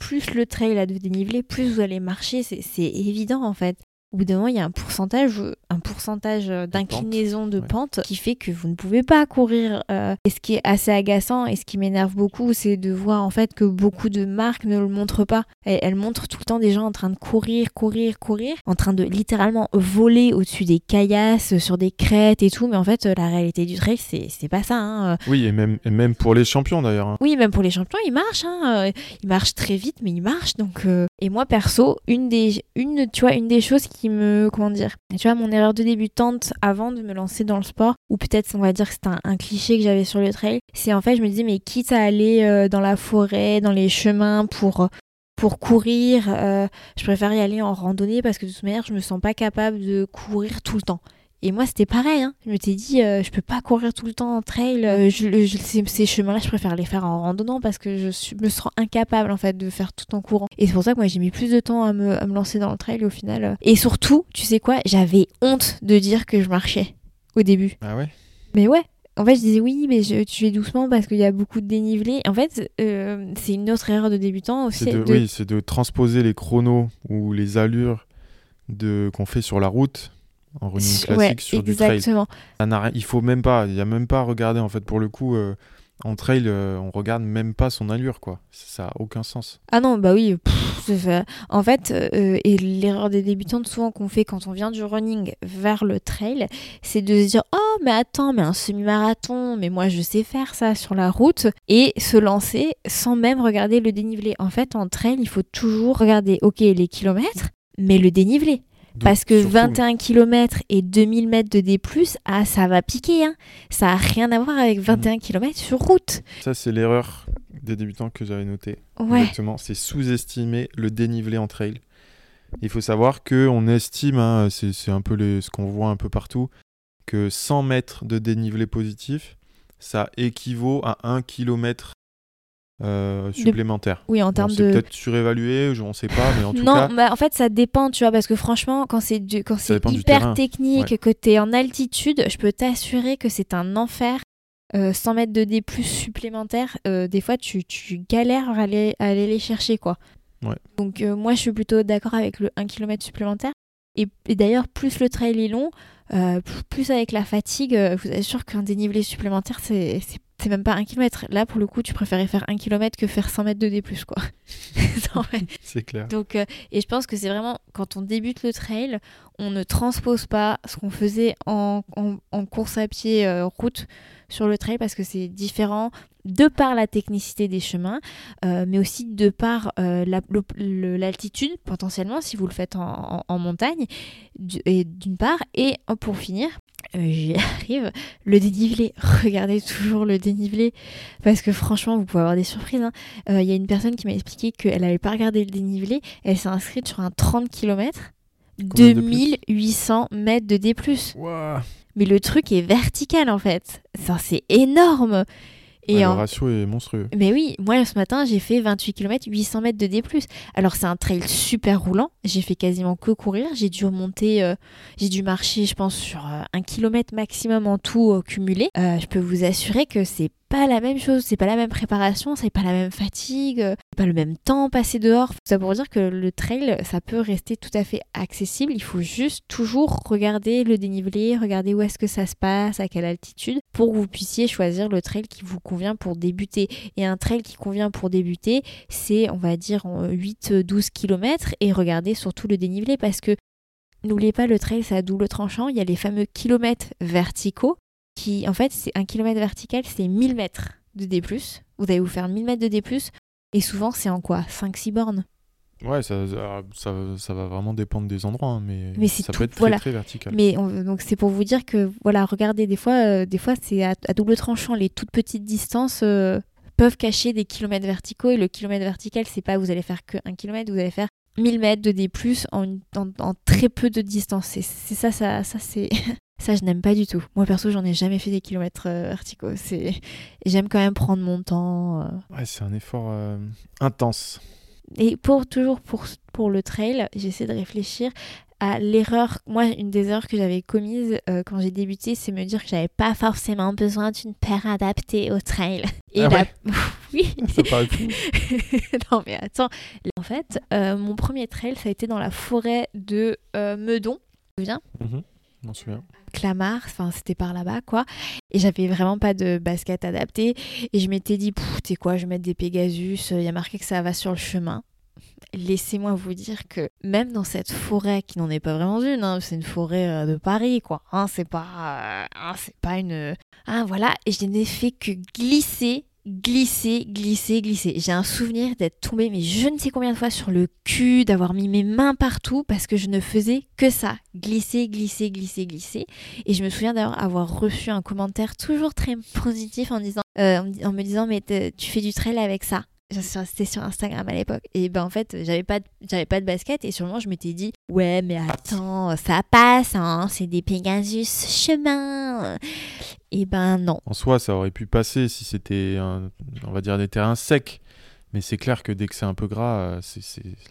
plus le trail a de dénivelé, plus vous allez marcher, c'est évident en fait au bout d'un moment, il y a un pourcentage, un pourcentage d'inclinaison de pente qui fait que vous ne pouvez pas courir. Euh, et ce qui est assez agaçant et ce qui m'énerve beaucoup, c'est de voir en fait que beaucoup de marques ne le montrent pas. Elles, montrent tout le temps des gens en train de courir, courir, courir, en train de littéralement voler au-dessus des caillasses, sur des crêtes et tout. Mais en fait, la réalité du trail, c'est pas ça. Hein. Oui, et même, et même pour les champions d'ailleurs. Hein. Oui, même pour les champions, ils marchent. Hein. Ils marchent très vite, mais ils marchent. Donc, euh, Et moi, perso, une des, une, tu vois, une des choses qui qui me. Comment dire Tu vois, mon erreur de débutante avant de me lancer dans le sport, ou peut-être on va dire que c'est un, cliché que j'avais sur le trail, c'est en fait, je me disais, mais quitte à aller euh, dans la forêt, dans les chemins pour pour courir, euh, je préfère y aller en randonnée parce que de toute manière, je me sens pas capable de courir tout le temps. Et moi, c'était pareil. Hein. Je m'étais dit, euh, je peux pas courir tout le temps en trail. Euh, je, ces, chemins-là, je préfère les faire en randonnant parce que je me sens incapable en fait de faire tout en courant. Et c'est pour ça que moi, j'ai mis plus de temps à me, lancer dans le trail au final. Euh. Et surtout, tu sais quoi, j'avais honte de dire que je marchais au début. Ah ouais? Mais ouais. En fait, je disais oui, mais je, tu fais doucement parce qu'il y a beaucoup de dénivelé. En fait, c'est une autre erreur de débutant aussi. Oui, c'est de transposer les chronos ou les allures de qu'on fait sur la route en running classique sur du trail. il faut même pas, il y a même pas à regarder en fait pour le coup. Euh, En trail, euh, on regarde même pas son allure, quoi. Ça a aucun sens. Ah non, bah oui. pff, ça. En fait, euh, et l'erreur des débutantes souvent qu'on fait quand on vient du running vers le trail, c'est de se dire oh mais attends, mais un semi-marathon, mais moi je sais faire ça sur la route et se lancer sans même regarder le dénivelé. En fait, en trail, il faut toujours regarder ok les kilomètres, mais le dénivelé. Parce que surtout- 21 km et 2000 mètres de D+, ah, ça va piquer. Hein. Ça a rien à voir avec 21 km sur route. Ça, c'est l'erreur des débutants que j'avais noté. Ouais. Exactement. C'est sous-estimer le dénivelé en trail. Il faut savoir que on estime, hein, c'est c'est un peu les- ce qu'on voit un peu partout, que 100 mètres de dénivelé positif, ça équivaut à 1 km supplémentaire. Oui, en termes de. peut-être surévalué, je- on sait pas, mais en tout non, cas, bah, en fait, ça dépend, tu vois, parce que franchement, quand c'est du- quand c'est hyper technique, Ouais. que tu es en altitude, je peux t'assurer que c'est un enfer. Euh, 100 mètres de D supplémentaires, euh, des fois tu, tu galères à aller, à aller les chercher quoi. Ouais. Donc euh, moi je suis plutôt d'accord avec le 1 km supplémentaire. Et, et d'ailleurs plus le trail est long, euh, plus- avec la fatigue, euh, vous êtes sûr qu'un dénivelé supplémentaire c'est c'est- même pas 1 km. Là pour le coup tu préférais faire 1 km que faire 100 mètres de D quoi. C'est clair. donc, euh, et je pense que c'est vraiment quand on débute le trail, on ne transpose pas ce qu'on faisait en, en- en course à pied euh, route sur le trail parce que c'est différent de par la technicité des chemins, euh, mais aussi de par euh, la- l'altitude potentiellement si vous le faites en, en- en montagne, et d'une part, et euh, pour finir. Euh, J'y arrive. Le dénivelé, regardez toujours le dénivelé parce que franchement, vous pouvez avoir des surprises. hein. Euh, Il y a une personne qui m'a expliqué qu'elle n'avait pas regardé le dénivelé. Elle s'est inscrite sur un 30 km, Combien de plus 2800 mètres de D. Mais le truc est vertical en fait. Ça, c'est énorme. Et en- Le ratio est monstrueux. mais oui, moi ce matin j'ai fait 28 km, 800 mètres de D+. Alors c'est un trail super roulant, j'ai fait quasiment que courir, j'ai dû remonter, euh, j'ai dû marcher je pense sur euh, un kilomètre maximum en tout euh, cumulé. Je peux vous assurer que c'est pas la même chose, c'est pas la même préparation, c'est pas la même fatigue, pas le même temps passé dehors. Tout ça pour dire que le trail ça peut rester tout à fait accessible, il faut juste toujours regarder le dénivelé, regarder où est-ce que ça se passe, à quelle altitude, pour que vous puissiez choisir le trail qui vous convient pour débuter. Et un trail qui convient pour débuter, c'est, on va dire, en 8-12 km et regardez surtout le dénivelé parce que n'oubliez pas, le trail, c'est à double tranchant. Il y a les fameux kilomètres verticaux qui, en fait, c'est un kilomètre vertical, c'est 1000 mètres de D+. Vous allez vous faire 1000 mètres de D+. Et souvent, c'est en quoi? 5-6 bornes Ouais, ça, ça, ça, va vraiment dépendre des endroits, hein, mais, ça tout- peut être très, voilà. très vertical. Mais on- donc c'est pour vous dire que voilà, regardez des fois, euh, des fois c'est à, à double tranchant. Les toutes petites distances euh, peuvent cacher des kilomètres verticaux et le kilomètre vertical, c'est pas vous allez faire que un kilomètre, vous allez faire 1000 mètres de D+ en, une- en, en très peu de distance. C'est ça, ça, ça c'est ça je n'aime pas du tout. Moi perso, j'en ai jamais fait des kilomètres euh, verticaux. C'est j'aime quand même prendre mon temps. euh. Ouais, c'est un effort euh, intense. Et pour toujours pour, pour le trail, j'essaie de réfléchir à l'erreur. Moi, une des erreurs que j'avais commises euh, quand j'ai débuté, c'est me dire que j'avais pas forcément besoin d'une paire adaptée au trail. Et Ah la- ouais oui. Ça paraît fou. non mais attends. En fait, euh, mon premier trail, ça a été dans la forêt de euh, Meudon. Souviens Mhm, Je m'en souviens. Clamart, enfin c'était par là-bas quoi. Et j'avais vraiment pas de basket adapté. Et je m'étais dit, t'es quoi, je vais mettre des Pegasus, il y a marqué que ça va sur le chemin. Laissez-moi vous dire que même dans cette forêt, qui n'en est pas vraiment une, hein, c'est une forêt euh, de Paris quoi, hein, c'est pas, euh, hein, c'est pas une... Ah voilà, et je n'ai fait que glisser, glisser, glisser, glisser. J'ai un souvenir d'être tombée, mais je ne sais combien de fois sur le cul, d'avoir mis mes mains partout, parce que je ne faisais que ça, glisser, glisser, glisser, glisser. Et je me souviens d'ailleurs avoir reçu un commentaire toujours très positif en, euh, en me- disant mais tu fais du trail avec ça. C'était sur Instagram à l'époque. Et ben en fait, j'avais pas, de- j'avais pas de basket et sûrement je m'étais dit ouais mais attends, ça passe, hein, c'est des Pegasus chemin. Et ben non. En soi, ça aurait pu passer si c'était, on va dire, des terrains secs. Mais c'est clair que dès que c'est un peu gras, euh, c'est-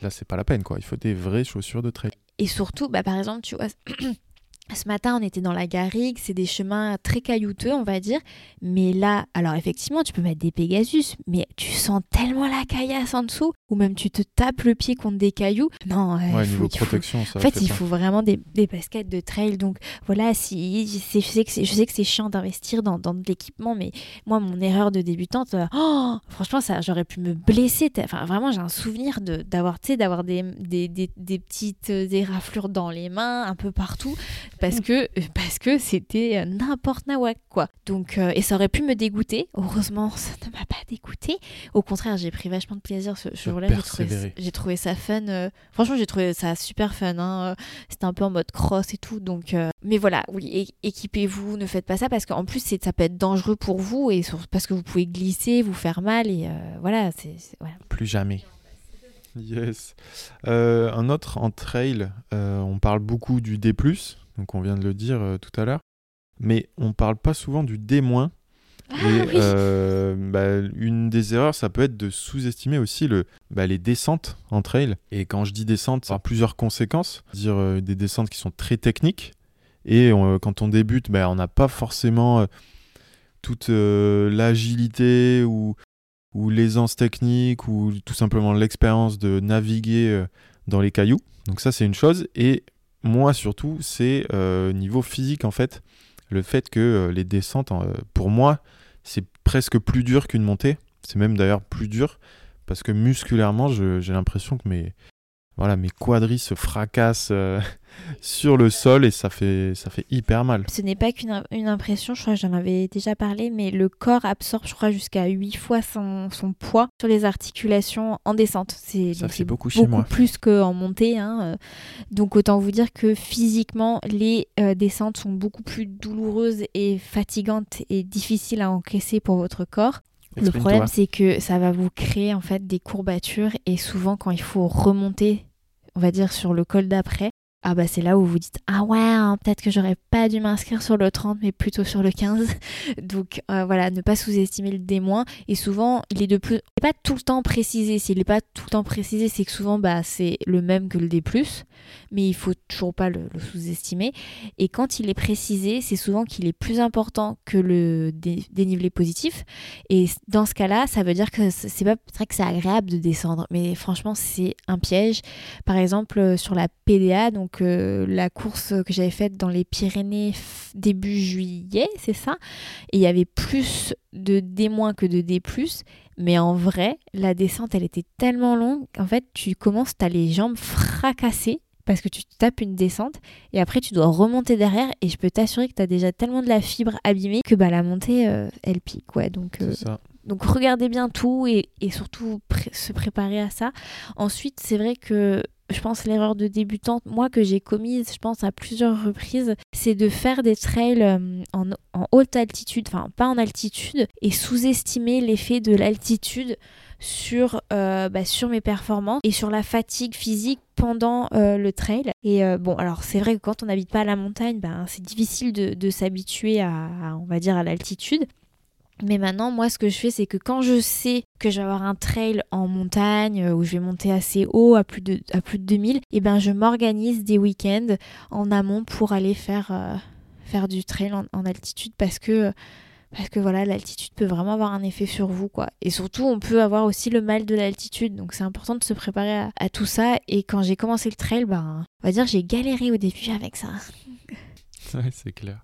là, c'est pas la peine. quoi. Il faut des vraies chaussures de trail. Et surtout, bah, par exemple, tu vois, Ce matin, on était dans la garrigue, c'est des chemins très caillouteux, on va dire. Mais là, alors effectivement, tu peux mettre des Pégasus, mais tu sens tellement la caillasse en dessous, ou même tu te tapes le pied contre des cailloux. Non, ouais, il niveau faut, protection, ça En fait, fait il faut vraiment des, des baskets de trail. Donc voilà, si je sais que c'est, chiant d'investir dans, dans de l'équipement, mais moi, mon erreur de débutante, euh, oh, franchement, ça, j'aurais pu me blesser. Enfin, vraiment, j'ai un souvenir de, d'avoir, d'avoir des, des, des, des petites euh, des raflures dans les mains, un peu partout, parce que, euh, parce que c'était euh, n'importe nawak, quoi. Donc, euh, et ça aurait pu me dégoûter. Heureusement, ça ne m'a pas dégoûté. Au contraire, j'ai pris vachement de plaisir ce ce jour-là. J'ai trouvé, ça fun. euh, franchement, j'ai trouvé ça super fun. hein, C'était un peu en mode cross et tout. Donc, euh, mais voilà, oui, équipez-vous, ne faites pas ça parce qu'en plus, ça peut être dangereux pour vous et sur- parce que vous pouvez glisser, vous faire mal et euh, voilà, c'est c'est- voilà. Plus jamais. Yes. Euh, un autre en trail, euh, on parle beaucoup du D+, donc on vient de le dire euh, tout à l'heure, mais on parle pas souvent du D-. et Ah oui. euh, bah, une des erreurs, ça peut être de sous-estimer aussi le, bah, les descentes en trail. Et quand je dis descente, ça a plusieurs conséquences. Dire euh, des descentes qui sont très techniques. Et on- quand on débute, bah, on n'a pas forcément toute l'agilité ou, ou l'aisance technique ou tout simplement l'expérience de naviguer dans les cailloux. Donc ça, c'est une chose. Et moi, surtout, c'est euh, niveau physique, en fait, le fait que euh, les descentes, euh, pour moi, c'est presque plus dur qu'une montée. C'est même d'ailleurs plus dur parce que musculairement, j'ai l'impression que mes, voilà, mes quadris se fracassent euh, sur le sol et ça fait, ça fait hyper mal. Ce n'est pas qu'une une impression, je crois que j'en avais déjà parlé, mais le corps absorbe, je crois, jusqu'à 8 fois son, son poids sur les articulations en descente. C'est Ça donc fait beaucoup chez moi. plus qu'en montée. hein, euh. Donc autant vous dire que physiquement, les euh, descentes sont beaucoup plus douloureuses et fatigantes et difficiles à encaisser pour votre corps. Le problème, c'est que ça va vous créer en fait des courbatures et souvent quand il faut remonter, on va dire sur le col d'après, ah bah c'est là où vous dites ah ouais hein, peut-être que j'aurais pas dû m'inscrire sur le 30 mais plutôt sur le 15 donc euh, voilà ne pas sous-estimer le D- et souvent il est de plus il est pas tout le temps précisé. S'il n'est pas tout le temps précisé c'est que souvent bah c'est le même que le D+, mais il faut toujours pas le, sous-estimer. Et quand il est précisé c'est souvent qu'il est plus important que le dé- dénivelé positif. Et dans ce cas-là ça veut dire que c'est pas vrai que c'est agréable de descendre. Mais franchement c'est un piège. Par exemple euh, sur la PDA donc euh, la course que j'avais faite dans les Pyrénées début juillet c'est ça? Et il y avait plus de D- que de D+, mais en vrai, la descente, elle était tellement longue qu'en fait, tu commences, tu as les jambes fracassées parce que tu tapes une descente et après tu dois remonter derrière et je peux t'assurer que tu as déjà tellement de la fibre abîmée que bah, la montée, euh, elle pique. Ouais, donc, euh, donc regardez bien tout et, et surtout se préparer à ça. Ensuite, c'est vrai que je pense l'erreur de débutante, moi que j'ai commise, je pense à plusieurs reprises, c'est de faire des trails euh, en, haute altitude, enfin pas en altitude, et sous-estimer l'effet de l'altitude sur, euh, bah, mes performances et sur la fatigue physique pendant euh, le trail. Et bon, alors c'est vrai que quand on n'habite pas à la montagne, ben, c'est difficile de, de s'habituer à, à, on va dire, à l'altitude. Mais maintenant, moi, ce que je fais, c'est que quand je sais que je vais avoir un trail en montagne, euh, où je vais monter assez haut, à plus de, à plus de 2000, et ben je m'organise des week-ends en amont pour aller faire, euh, faire du trail en, altitude parce que, parce que voilà, l'altitude peut vraiment avoir un effet sur vous, quoi. Et surtout, on peut avoir aussi le mal de l'altitude, donc c'est important de se préparer à, tout ça. Et quand j'ai commencé le trail, ben, on va dire j'ai galéré au début avec ça. Ouais, c'est clair.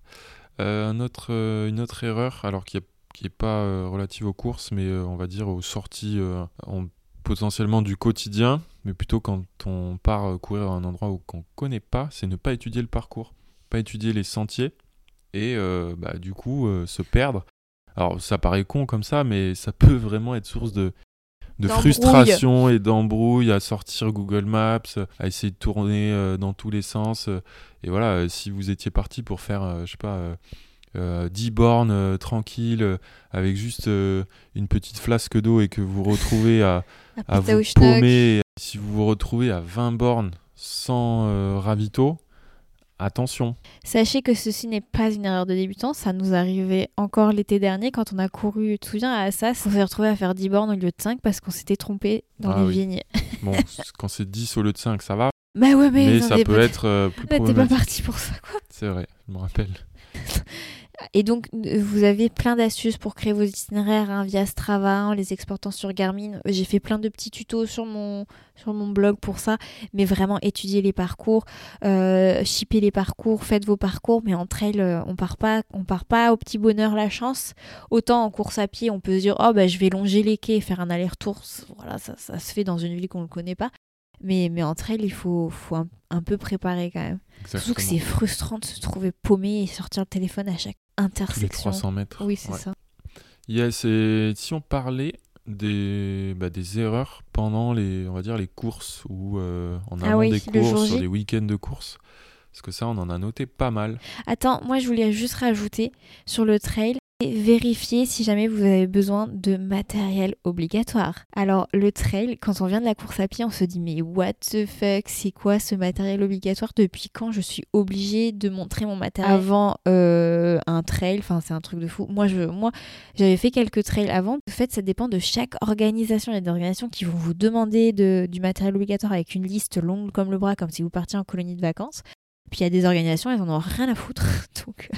Euh, autre, euh, une autre erreur, alors qui est, qui est pas euh, relative aux courses, mais euh, on va dire aux sorties euh, en- potentiellement du quotidien, mais plutôt quand on part courir à un endroit où qu'on connaît pas, c'est ne pas étudier le parcours, pas étudier les sentiers et euh, bah, du coup euh, se perdre. Alors ça paraît con comme ça, mais ça peut vraiment être source de, de frustration et d'embrouille à sortir Google Maps, à essayer de tourner euh, dans tous les sens. et voilà, si vous étiez parti pour faire, je sais pas, euh, euh, 10 bornes euh, tranquilles, euh, avec juste euh, une petite flasque d'eau et que vous retrouvez à, vous paumer, si vous vous retrouvez à 20 bornes sans euh, ravito, attention. Sachez que ceci n'est pas une erreur de débutant, ça nous arrivait encore l'été dernier quand on a couru, tu te souviens, à Assas, on s'est retrouvé à faire 10 bornes au lieu de 5 parce qu'on s'était trompé dans Ah les oui. vignes. Bon, quand c'est 10 au lieu de 5, ça va, Bah ouais, mais, mais ça peut être euh, plus Là, t'es pas parti pour ça, quoi. C'est vrai, je me rappelle. Et donc, vous avez plein d'astuces pour créer vos itinéraires hein, via Strava, en les exportant sur Garmin. J'ai fait plein de petits tutos sur mon, sur mon blog pour ça. Mais vraiment, étudiez les parcours, euh, les parcours, faites vos parcours. Mais en trail, euh, on part pas, on part pas au petit bonheur la chance. Autant en course à pied, on peut se dire, oh bah je vais longer les quais et faire un aller-retour. Voilà, ça, ça se fait dans une ville qu'on ne connaît pas. Mais, mais entre elles, il faut, faut un, peu préparer quand même. Surtout que c'est frustrant de se trouver paumé et sortir le téléphone à chaque intersection. Tous les 300 mètres. Oui, c'est ça. Yes, et si on parlait des, bah, des erreurs pendant les, on va dire, les courses ou euh, en ah des courses, sur les week-ends de course. Parce que ça, on en a noté pas mal. Attends, moi je voulais juste rajouter sur le trail, Vérifiez si jamais vous avez besoin de matériel obligatoire. Alors le trail, quand on vient de la course à pied, on se dit mais what the fuck, c'est quoi ce matériel obligatoire? Depuis quand je suis obligée de montrer mon matériel? Avant euh, un trail Enfin c'est un truc de fou. Moi je, moi j'avais fait quelques trails avant. En fait ça dépend de chaque organisation. Il y a des organisations qui vont vous demander du matériel obligatoire avec une liste longue comme le bras, comme si vous partiez en colonie de vacances. Il y a des organisations, elles en ont rien à foutre. donc,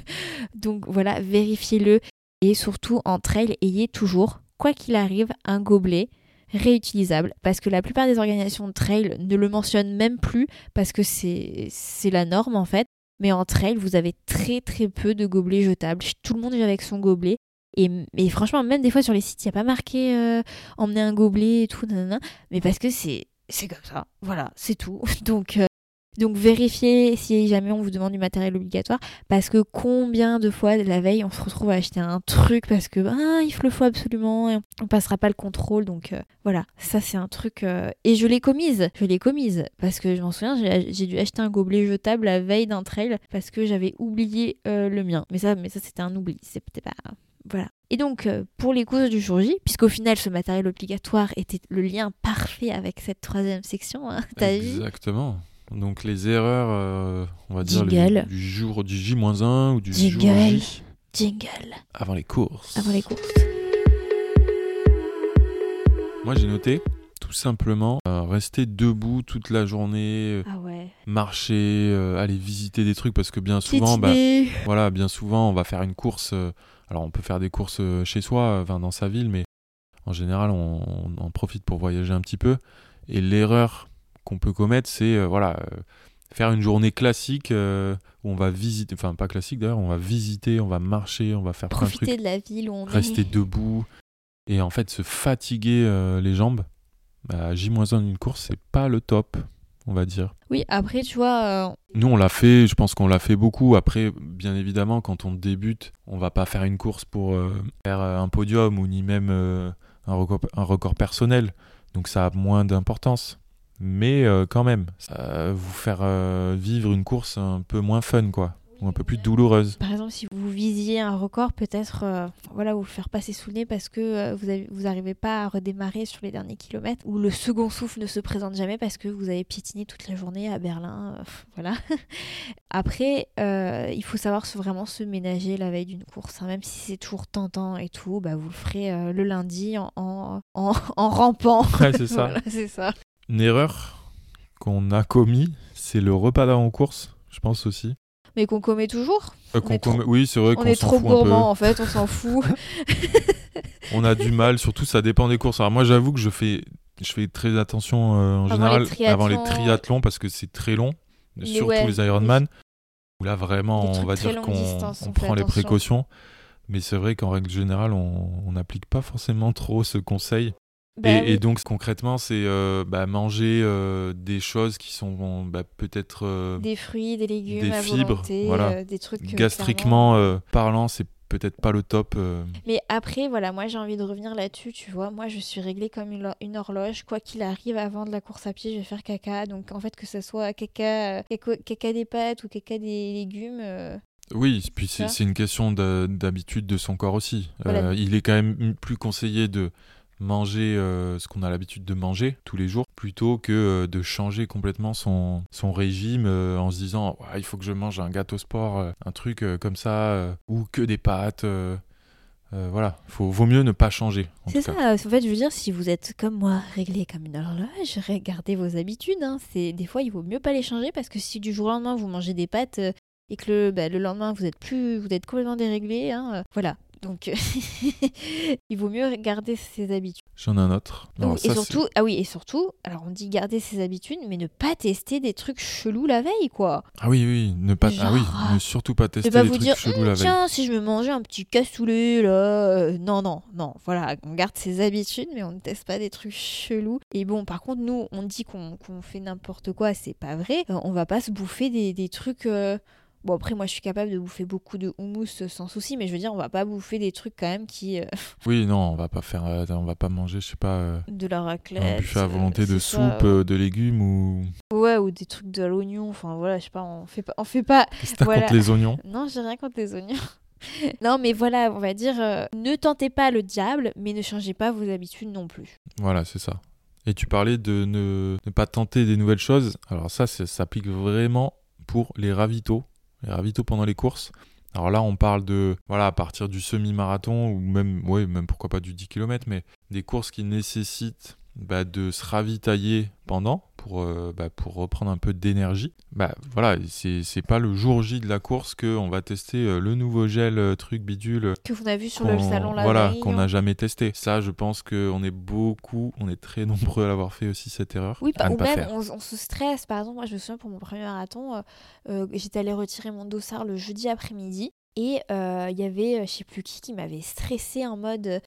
donc voilà, vérifiez-le. Et surtout, en trail, ayez toujours, quoi qu'il arrive, un gobelet réutilisable. Parce que la plupart des organisations de trail ne le mentionnent même plus parce que c'est la norme en fait. Mais en trail, vous avez très très peu de gobelets jetables. Tout le monde est avec son gobelet. Et, franchement, même des fois sur les sites, il n'y a pas marqué euh, emmener un gobelet et tout, mais parce que c'est comme ça. Voilà, c'est tout. Donc, euh, donc vérifiez si jamais on vous demande du matériel obligatoire parce que combien de fois la veille on se retrouve à acheter un truc parce que ah, il le faut absolument et on passera pas le contrôle donc euh, voilà ça c'est un truc euh, et je l'ai commise je l'ai commise parce que je m'en souviens j'ai dû acheter un gobelet jetable la veille d'un trail parce que j'avais oublié euh, le mien mais ça mais ça c'était un oubli peut-être pas voilà. Et donc, pour les causes du jour J, puisqu'au final, ce matériel obligatoire était le lien parfait avec cette troisième section, hein, Exactement. Donc les erreurs, euh, on va dire du jour du J-1 ou du jour J. Jingle. Avant les courses. Avant les courses. Moi j'ai noté tout simplement euh, rester debout toute la journée, euh, ah ouais. marcher, aller visiter des trucs parce que bien souvent, bah, voilà, bien souvent on va faire une course. alors on peut faire des courses chez soi, dans sa ville, mais en général on, on en profite pour voyager un petit peu. Et l'erreur qu'on peut commettre, c'est euh, voilà, euh, faire une journée classique euh, où on va visiter, enfin pas classique d'ailleurs, on va visiter, on va marcher, on va faire Profiter plein de trucs, de la ville où on rester debout et en fait se fatiguer les jambes. Bah, J-1 d'une course, c'est pas le top, on va dire. Oui, après, tu vois. Nous, on l'a fait, je pense qu'on l'a fait beaucoup. Après, bien évidemment, quand on débute, on va pas faire une course pour faire un podium ou ni même un, record, un record personnel. Donc ça a moins d'importance mais euh, quand même, ça va vous faire euh, vivre une course un peu moins fun, quoi, ou un peu plus douloureuse. Par exemple, si vous visiez un record, peut-être euh, voilà, vous faire passer sous le nez parce que vous n'arrivez vous arrivez pas à redémarrer sur les derniers kilomètres, ou le second souffle ne se présente jamais parce que vous avez piétiné toute la journée à Berlin. voilà. Après, il faut savoir vraiment se ménager la veille d'une course, hein. même si c'est toujours tentant et tout, bah, vous le ferez le lundi en, en, en, rampant. Ouais, c'est ça. c'est ça. Une erreur qu'on a commis, c'est le repas d'avant-course, je pense aussi. Mais qu'on commet toujours euh, Oui, c'est vrai qu'on est trop gourmand en fait, on s'en fout. on a du mal, surtout ça dépend des courses. Alors moi j'avoue que je fais, je fais très attention euh, en général avant les triathlons parce que c'est très long, surtout les Ironman. Où là vraiment on va dire qu'on prend les précautions. Mais c'est vrai qu'en règle générale on n'applique pas forcément trop ce conseil. Bah et, donc concrètement, c'est euh, bah, manger euh, des choses qui sont bah, peut-être euh, des fruits, des légumes, des fibres, voilà. des trucs gastriquement parlant, c'est peut-être pas le top. Mais après, voilà, moi j'ai envie de revenir là-dessus. Tu vois, moi je suis réglée comme une, une, horloge. Quoi qu'il arrive, avant de la course à pied, je vais faire caca. Donc en fait, que ce soit caca, caca, des pâtes ou caca des légumes. Oui, puis c'est une question d'habitude de son corps aussi. il est quand même plus conseillé de manger euh, ce qu'on a l'habitude de manger tous les jours plutôt que euh, de changer complètement son, son régime euh, en se disant il faut que je mange un gâteau sport, un truc comme ça ou que des pâtes. voilà, il vaut mieux ne pas changer. C'est ça, en fait, je veux dire, si vous êtes comme moi, réglé comme une horloge, regardez vos habitudes. Hein. C'est Des fois, il vaut mieux pas les changer parce que si du jour au lendemain vous mangez des pâtes, et que le, bah, le lendemain vous êtes plus, vous êtes complètement déréglé, hein, voilà. Donc, il vaut mieux garder ses habitudes. J'en ai un autre. Et ça, surtout, ah oui, et surtout, alors on dit garder ses habitudes, mais ne pas tester des trucs chelous la veille, quoi. Ah oui, oui, ne pas, ah oui, ne surtout pas tester vous trucs dire, chelous Hum, la veille. tiens, si je me mangeais un petit cassoulet, là. euh, non, non, non, voilà, on garde ses habitudes, mais on ne teste pas des trucs chelous. Et bon, par contre, nous, on dit qu'on fait n'importe quoi, c'est pas vrai. Euh, on va pas se bouffer des, des trucs. euh, Bon, après, moi, je suis capable de bouffer beaucoup de houmous sans souci, mais je veux dire, on va pas bouffer des trucs quand même qui. euh, Oui, non, on va pas faire, euh, on va pas manger, je sais pas, euh, de la un raclette. buffet à volonté euh, de soupe, de légumes ou. Ouais, ou des trucs de l'oignon, enfin voilà, je sais pas, on fait pas. On fait pas Voilà. contre les oignons? Non, j'ai rien contre les oignons. non, mais voilà, on va dire, ne tentez pas le diable, mais ne changez pas vos habitudes non plus. Voilà, c'est ça. Et tu parlais de ne, ne pas tenter des nouvelles choses. Alors ça, ça s'applique vraiment pour les ravitaux, les pendant les courses. Alors là, on parle de, voilà, à partir du semi-marathon ou même, ouais, même pourquoi pas du 10 km, mais des courses qui nécessitent bah, de se ravitailler pendant pour, euh, bah, pour reprendre un peu d'énergie. Bah voilà, c'est c'est pas le jour J de la course qu'on va tester euh, le nouveau gel euh, truc bidule Que vous avez vu sur le salon la voilà, qu'on n'a jamais testé. Ça, je pense qu'on est beaucoup, on est très nombreux à l'avoir fait aussi cette erreur. Oui, bah, ou même on, on se stresse. Par exemple, moi je me souviens pour mon premier marathon, j'étais allée retirer mon dossard le jeudi après-midi et il y avait, je sais plus qui, qui m'avait stressé en mode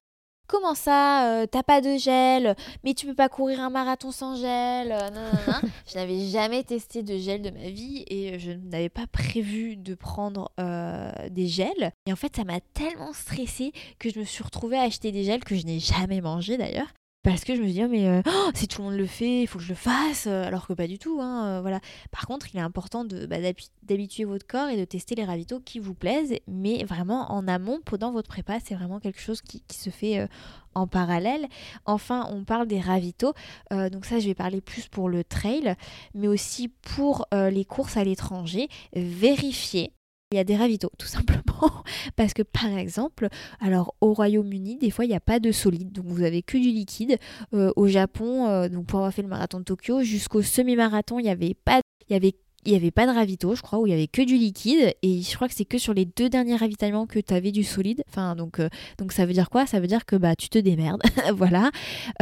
Comment ça, euh, t'as pas de gel, mais tu peux pas courir un marathon sans gel. euh, nan, nan, nan. je n'avais jamais testé de gel de ma vie et je n'avais pas prévu de prendre euh, des gels. Et en fait, ça m'a tellement stressée que je me suis retrouvée à acheter des gels que je n'ai jamais mangé d'ailleurs. Parce que je me suis dit, mais euh, oh, si tout le monde le fait, il faut que je le fasse, euh, alors que pas du tout. hein, euh, voilà. Par contre, il est important bah, d'habi- d'habituer votre corps et de tester les ravitaux qui vous plaisent, mais vraiment en amont, pendant votre prépa, c'est vraiment quelque chose qui, se fait en parallèle. Enfin, on parle des ravitaux, donc ça, je vais parler plus pour le trail, mais aussi pour les courses à l'étranger. Vérifiez. Il y a des ravitaux, tout simplement. Parce que, par exemple, alors au Royaume-Uni, des fois, il n'y a pas de solide. Donc, vous avez que du liquide. Euh, au Japon, euh, donc pour avoir fait le marathon de Tokyo, jusqu'au semi-marathon, il n'y avait pas, il y avait, il y avait pas de ravito, je crois, où il y avait que du liquide. Et je crois que c'est que sur les deux derniers ravitaillements que tu avais du solide. Enfin, donc, euh, donc ça veut dire quoi? Ça veut dire que bah tu te démerdes, voilà.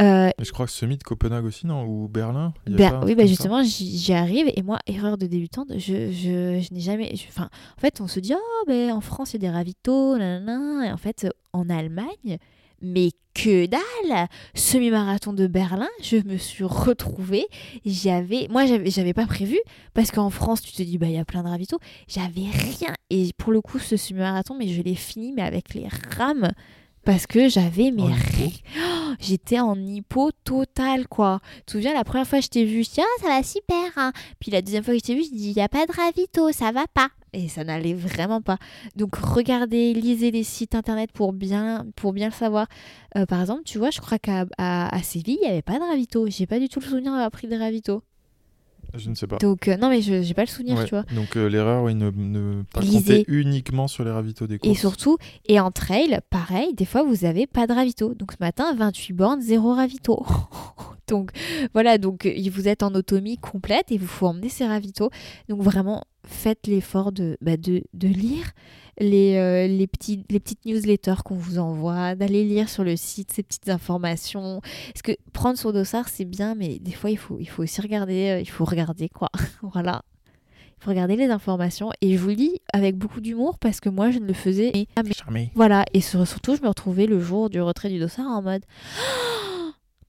Euh, je crois que semi de Copenhague aussi, non? Ou Berlin? Il y a pas un oui, bah justement, j'y j'y arrive. Et moi, erreur de débutante, je, je, je n'ai jamais. je- Enfin, en fait, on se dit, oh, ben, en France, il y a des ravitaux, nanana. Et en fait, en Allemagne, mais que dalle Semi-marathon de Berlin, je me suis retrouvée. J'avais. Moi, j'avais pas prévu. Parce qu'en France, tu te dis, bah, il y a plein de ravitaux. J'avais rien. Et pour le coup, ce semi-marathon, mais je l'ai fini, mais avec les rames. Parce que j'avais mes Oh, J'étais en hypo total, quoi. Tu te souviens, la première fois que je t'ai vu, je dis, ah, ça va super. hein. Puis la deuxième fois que je t'ai vu, je dis, il n'y a pas de ravito, ça va pas. Et ça n'allait vraiment pas. Donc regardez, lisez les sites internet pour bien, pour bien le savoir. Euh, par exemple, tu vois, je crois qu'à à, à Séville, il n'y avait pas de ravito. J'ai pas du tout le souvenir d'avoir pris des ravito. Je ne sais pas. Donc, euh, non, mais je j'ai pas le souvenir, Ouais. tu vois. Donc euh, l'erreur, oui, ne, ne pas compter uniquement sur les ravitaux des courses. Et surtout, et en trail, pareil, des fois vous avez pas de ravito. Donc ce matin, 28 bornes, zéro ravito. donc voilà, donc euh, vous êtes en autonomie complète et vous faut emmener ces ravitaux. Donc vraiment, faites l'effort de, bah, de, de lire les, euh, les, petits, les petites newsletters qu'on vous envoie, d'aller lire sur le site ces petites informations. Parce que prendre son dossard, c'est bien, mais des fois, il faut, il faut aussi regarder, euh, il faut regarder quoi? voilà. Il faut regarder les informations. Et je vous le dis avec beaucoup d'humour parce que moi, je ne le faisais jamais. Charmé. Voilà, et sur- surtout, je me retrouvais le jour du retrait du dossard en mode Oh,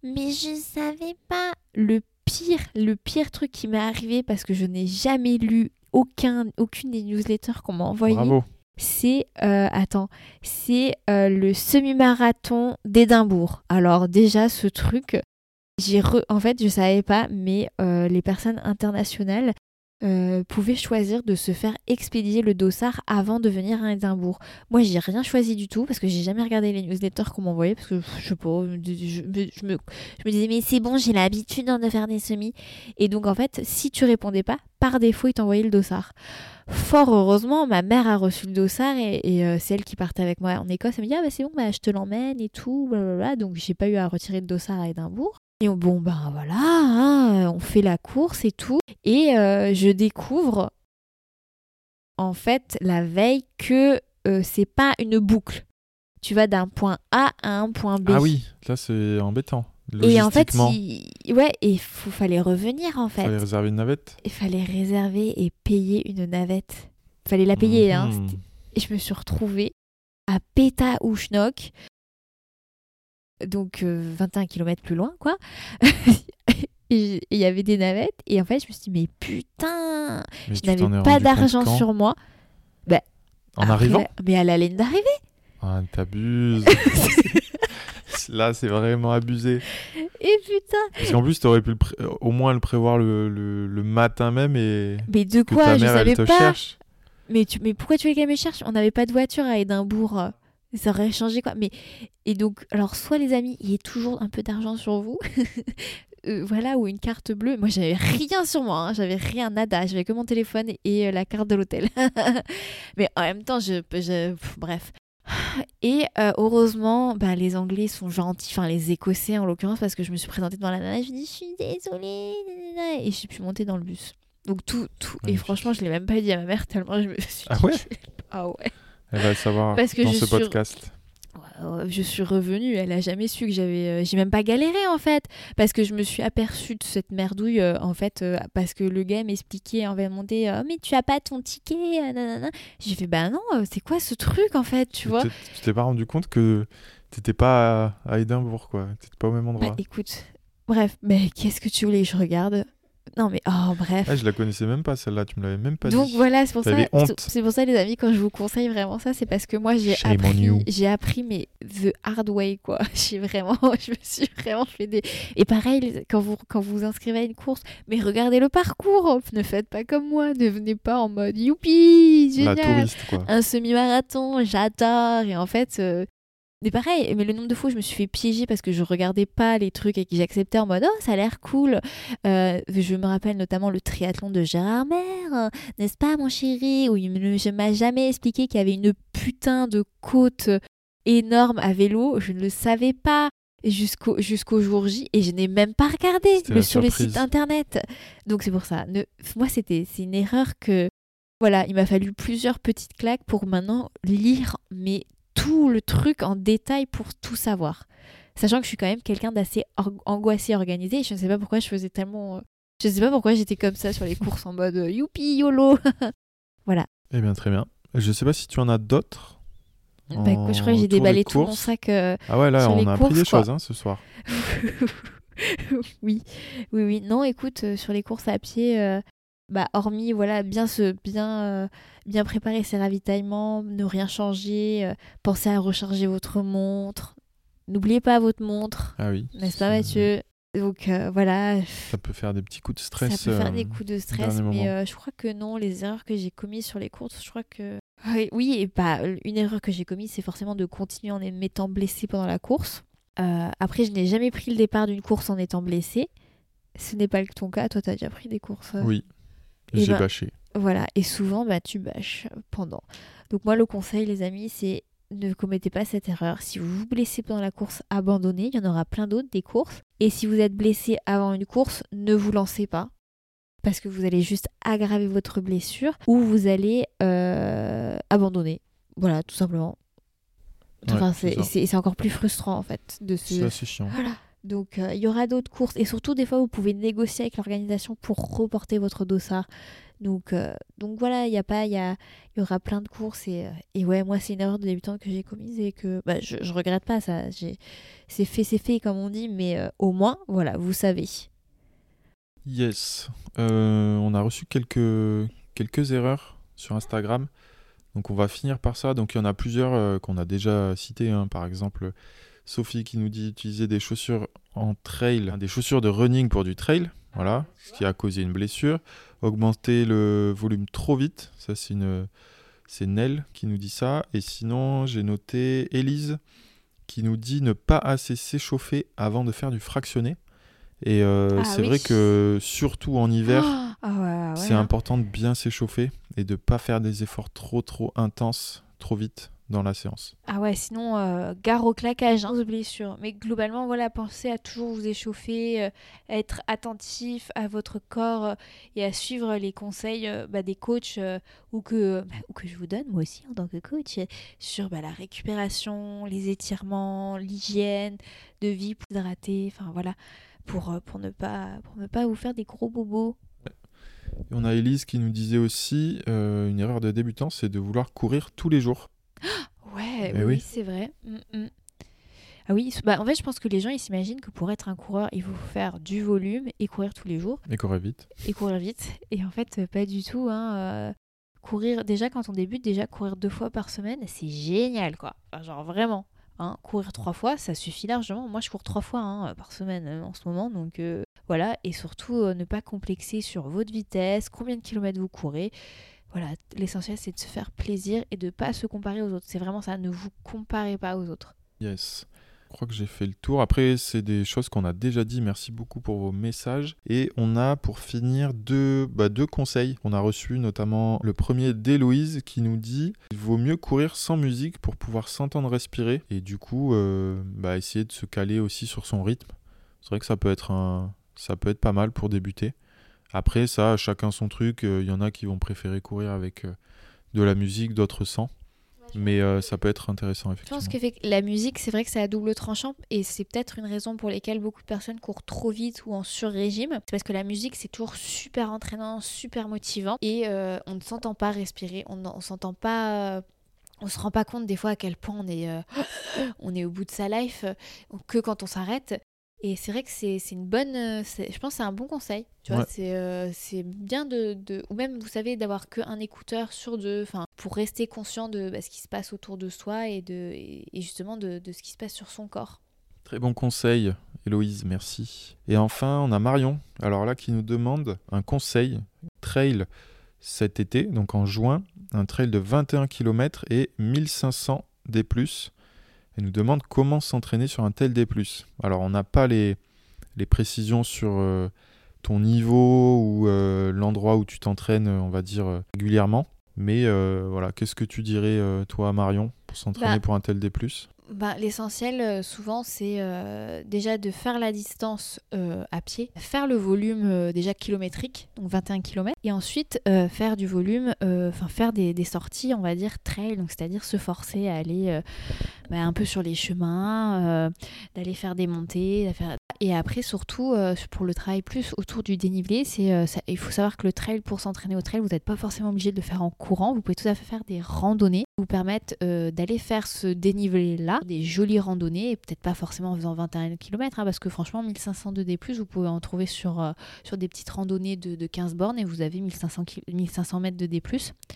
Mais je savais pas Le pire, le pire truc qui m'est arrivé parce que je n'ai jamais lu aucun, aucune des newsletters qu'on m'a envoyées, Bravo. c'est euh, attends, c'est euh, le semi-marathon d'Édimbourg. Alors déjà ce truc, j'ai re- en fait je savais pas, mais euh, les personnes internationales euh, pouvaient choisir de se faire expédier le dossard avant de venir à Édimbourg. Moi j'ai rien choisi du tout parce que j'ai jamais regardé les newsletters qu'on m'envoyait parce que je sais pas, je, je me, disais mais c'est bon j'ai l'habitude de faire des semis et donc en fait si tu répondais pas par défaut ils t'envoyaient le dossard. Fort heureusement, ma mère a reçu le dossard et, et, euh, c'est elle qui partait avec moi en Écosse. Elle me dit Ah, bah c'est bon, bah, je te l'emmène et tout. Blablabla. Donc, j'ai pas eu à retirer le dossard à Édimbourg. Et bon, ben voilà, hein, on fait la course et tout. Et euh, je découvre en fait la veille que euh, c'est pas une boucle. Tu vas d'un point A à un point B. Ah oui, là c'est embêtant. Et en fait, il... ouais, et il fallait revenir en fait. fallait réserver une navette. Il fallait réserver et payer une navette. Fallait la payer, hein. Mhm. Et je me suis retrouvée à Péta-Ouchnok, donc euh, 21 km plus loin, quoi. Et il y avait des navettes. Et en fait, je me suis dit, mais putain, Mais je n'avais pas d'argent sur moi. En Après arrivant Mais à la ligne d'arrivée. Ah, t'abuses. Là, c'est vraiment abusé. Et putain. Parce qu'en plus, t'aurais pu pré- euh, au moins le prévoir le, le- le matin même et Mais de que quoi ta Je mère, elle savais te pas. cherche. Mais, tu, mais pourquoi tu veux qu'elle me cherche? On n'avait pas de voiture à Édimbourg. Ça aurait changé quoi. Mais, et donc, alors, soit les amis, il y a toujours un peu d'argent sur vous. Euh, voilà, ou une carte bleue. Moi, j'avais rien sur moi. hein, J'avais rien, nada. J'avais que mon téléphone et euh, la carte de l'hôtel. mais en même temps, je. je pff, bref. Et euh, heureusement, bah, les Anglais sont gentils, enfin les Écossais en l'occurrence, parce que je me suis présentée devant la nana, je dis je suis désolée, et j'ai pu monter dans le bus. Donc tout, tout. Et franchement, je l'ai même pas dit à ma mère tellement je me suis Ah dit ouais? Ah ouais. Elle va le savoir Parce que dans ce suis- podcast. Je suis revenue, elle a jamais su que j'avais. euh, J'ai même pas galéré en fait, parce que je me suis aperçue de cette merdouille euh, en fait, euh, parce que le gars m'expliquait, on va demander, euh, mais tu as pas ton ticket, nanana. J'ai fait, bah non, c'est quoi ce truc en fait, tu vois Tu t'es- tu t'es pas rendu compte que t'étais pas à, à Édimbourg, quoi. T'étais pas au même endroit. Bah écoute, bref, mais qu'est-ce que tu voulais que je regarde? Non mais, oh bref. Ah, je la connaissais même pas, celle-là. Tu me l'avais même pas Donc dit. voilà, c'est pour ça. C'est- pour ça les amis, quand je vous conseille vraiment ça, c'est parce que moi j'ai appris, j'ai appris mais the hard way quoi. J'ai vraiment, je me suis vraiment fait des. Et pareil, quand vous quand vous vous inscrivez à une course, mais regardez le parcours. Ne faites pas comme moi. Ne venez pas en mode youpi, La génial, touriste, quoi. un semi-marathon, j'adore. Et en fait. euh, mais pareil, mais le nombre de fois où je me suis fait piéger parce que je regardais pas les trucs et que j'acceptais en mode oh ça a l'air cool. Euh, je me rappelle notamment le triathlon de Gérard Mer, euh, n'est-ce pas mon chéri Où il ne je m'a jamais expliqué qu'il y avait une putain de côte énorme à vélo. Je ne le savais pas jusqu'au jusqu'au jour J et je n'ai même pas regardé le- sur surprise. sites internet. Donc c'est pour ça. Ne, moi c'était c'est une erreur que voilà, il m'a fallu plusieurs petites claques pour maintenant lire mais tout le truc en détail pour tout savoir. Sachant que je suis quand même quelqu'un d'assez or- angoissé organisé je ne sais pas pourquoi je faisais tellement euh, je sais pas pourquoi j'étais comme ça sur les courses en mode euh, youpi yolo. Eh bien, très bien. Je sais pas si tu en as d'autres. Bah, écoute, je crois que en j'ai déballé tout mon sac euh, Ah ouais, là, sur on les a appris des quoi. choses hein, ce soir. oui, oui, oui. Non, écoute, euh, sur les courses à pied, euh, bah, hormis voilà, bien se bien euh, bien préparer ses ravitaillements, ne rien changer, euh, pensez à recharger votre montre. N'oubliez pas votre montre, Ah oui. n'est-ce pas, Mathieu? Donc euh, voilà, Ça peut faire des petits coups de stress. ça peut faire euh, des coups de stress, mais je crois que non, les erreurs que j'ai commises sur les courses, je crois que. Oui, oui, et bah, une erreur que j'ai commise, c'est forcément de continuer en m'étant blessée pendant la course. Après, je n'ai jamais pris le départ d'une course en étant blessée. Ce n'est pas le- ton cas, toi, tu as déjà pris des courses. Oui. J'ai ben, bâché. Voilà, et souvent, bah, tu bâches pendant. Donc, moi, le conseil, les amis, c'est ne commettez pas cette erreur. Si vous vous blessez pendant la course, abandonnez. Il y en aura plein d'autres, des courses. Et si vous êtes blessé avant une course, ne vous lancez pas. Parce que vous allez juste aggraver votre blessure ou vous allez euh, abandonner. Voilà, tout simplement. Enfin, Ouais, c'est c'est c'est- c'est encore plus frustrant, en fait, de se, C'est assez chiant. voilà. Donc euh, il y aura d'autres courses et surtout des fois vous pouvez négocier avec l'organisation pour reporter votre dossard. Donc euh, donc voilà, il y a pas il y aura plein de courses et, euh, et ouais, moi c'est une erreur de débutante que j'ai commise et que bah, je, regrette pas ça. C'est fait c'est fait comme on dit mais au moins voilà, vous savez. Yes. On a reçu quelques, erreurs sur Instagram. Donc on va finir par ça. Donc il y en a plusieurs qu'on a déjà citées. hein. Par exemple, Sophie qui nous dit utiliser des chaussures en trail, des chaussures de running pour du trail. Voilà, ce qui a causé une blessure. Augmenter le volume trop vite. Ça, c'est une. C'est qui nous dit ça. Et sinon, j'ai noté Élise qui nous dit ne pas assez s'échauffer avant de faire du fractionné. Et euh, Ah c'est oui. vrai que surtout en hiver, Ah ouais, ouais, c'est important de bien s'échauffer et de pas faire des efforts trop trop intenses trop vite. Dans la séance. Ah ouais, sinon, euh, gare au claquage, hein, aux blessures. Mais globalement, voilà, pensez à toujours vous échauffer, euh, à être attentif à votre corps euh, et à suivre les conseils euh, bah, des coachs ou, que, bah, ou que je vous donne, moi aussi, en tant que coach, sur bah, la récupération, les étirements, l'hygiène de vie pour hydrater, enfin voilà, pour, pour, ne pas, pour ne pas vous faire des gros bobos. Et on a Elise qui nous disait aussi euh, une erreur de débutant, c'est de vouloir courir tous les jours. Oui, oui. c'est vrai. Mm, mm. Ah oui, bah, en fait, je pense que les gens ils s'imaginent que pour être un coureur, il faut faire du volume et courir tous les jours Et courir vite. et courir vite. Et en fait, euh, pas du tout. Hein, euh, courir, déjà quand on débute, déjà courir deux fois par semaine, c'est génial quoi. Enfin, genre vraiment. Hein, courir trois fois, ça suffit largement. Moi, je cours trois fois hein, par semaine euh, en ce moment, donc euh, voilà. Et surtout, euh, ne pas complexer sur votre vitesse, combien de kilomètres vous courez. Voilà, l'essentiel c'est de se faire plaisir et de pas se comparer aux autres. C'est vraiment ça, ne vous comparez pas aux autres. Yes. Je crois que j'ai fait le tour. Après, c'est des choses qu'on a déjà dit. Merci beaucoup pour vos messages. Et on a pour finir deux, bah, deux conseils qu'on a reçus, notamment le premier d'Héloïse qui nous dit il vaut mieux courir sans musique pour pouvoir s'entendre respirer et du coup euh, bah, essayer de se caler aussi sur son rythme. C'est vrai que ça peut être un, ça peut être pas mal pour débuter. Après, ça, chacun son truc. Il y en a qui vont préférer courir avec euh, de la musique, d'autres sans. Mais euh, ça peut être intéressant, Je effectivement. pense que la musique, c'est vrai que c'est à double tranchant et c'est peut-être une raison pour laquelle beaucoup de personnes courent trop vite ou en sur-régime. C'est parce que la musique, c'est toujours super entraînant, super motivant et euh, on ne s'entend pas respirer, on ne s'entend pas. euh, on se rend pas compte des fois à quel point on est, euh, on est au bout de sa life euh, que quand on s'arrête. Et c'est vrai que c'est c'est une bonne. euh, c'est- Je pense que c'est un bon conseil. Tu vois, Ouais. c'est euh, c'est bien de, de- Ou même, vous savez, d'avoir qu'un écouteur sur deux. Enfin, pour rester conscient de bah, ce qui se passe autour de soi et, de, et et justement de, de ce qui se passe sur son corps. Très bon conseil, Héloïse, merci. Et enfin, on a Marion, alors là, qui nous demande un conseil trail cet été, donc en juin, un trail de 21 km et 1500 D+. Nous demande comment s'entraîner sur un tel D+. Alors, on n'a pas les, les précisions sur euh, ton niveau ou euh, l'endroit où tu t'entraînes, on va dire, euh, régulièrement. Mais euh, voilà, qu'est-ce que tu dirais, euh, toi, Marion, pour s'entraîner Bah, pour un tel D+. Bah, L'essentiel, euh, souvent, c'est euh, déjà de faire la distance euh, à pied, faire le volume déjà kilométrique, donc 21 km, et ensuite faire du volume, enfin faire des, des sorties, on va dire, trail, donc c'est-à-dire se forcer à aller bah, un peu sur les chemins, d'aller faire des montées, et après surtout euh, pour le travail plus autour du dénivelé, c'est euh, il faut savoir que le trail, pour s'entraîner au trail, vous n'êtes pas forcément obligé de le faire en courant, vous pouvez tout à fait faire des randonnées qui vous permettent euh, d'aller faire ce dénivelé-là, des jolies randonnées, et peut-être pas forcément en faisant 21 km, parce que franchement 1500 de D+, vous pouvez en trouver sur, sur des petites randonnées de, de 15 bornes et vous avez 1500, ki- 1500 mètres de D+.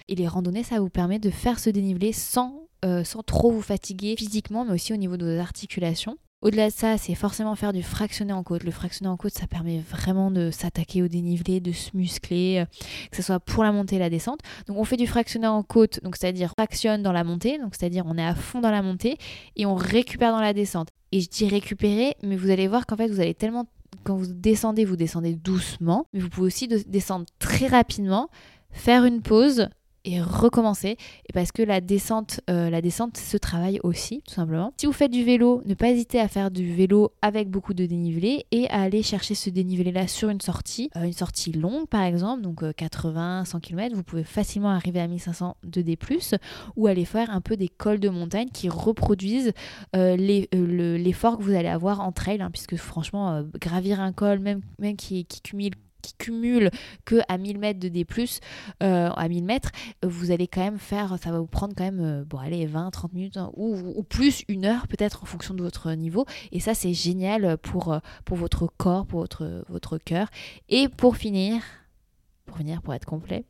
Et les randonnées, ça vous permet de faire ce dénivelé sans, sans trop vous fatiguer physiquement, mais aussi au niveau de vos articulations. Au-delà de ça, c'est forcément faire du fractionné en côte. Le fractionné en côte, ça permet vraiment de s'attaquer au dénivelé, de se muscler, euh, que ce soit pour la montée et la descente. Donc on fait du fractionné en côte, donc c'est-à-dire fractionne dans la montée, donc c'est-à-dire on est à fond dans la montée et on récupère dans la descente. Et je dis récupérer, mais vous allez voir qu'en fait vous allez tellement quand vous descendez, vous descendez doucement, mais vous pouvez aussi de- descendre très rapidement, faire une pause et recommencer. Parce que la descente, euh, la descente se travaille aussi, tout simplement. Si vous faites du vélo, ne pas hésiter à faire du vélo avec beaucoup de dénivelé et à aller chercher ce dénivelé-là sur une sortie, euh, une sortie longue par exemple, donc euh, 80, 100 km, vous pouvez facilement arriver à 1500 de D+, ou aller faire un peu des cols de montagne qui reproduisent euh, l'effort que vous allez avoir en trail, hein, puisque franchement, gravir un col, même, qui cumule qui cumule que à 1000 mètres de D+, euh, à 1000 mètres, vous allez quand même faire, ça va vous prendre quand même, euh, bon allez, 20, 30 minutes, hein, ou, plus, une heure peut-être en fonction de votre niveau. Et ça, c'est génial pour, euh, votre corps, pour votre, votre cœur. Et pour finir, pour finir, pour être complet,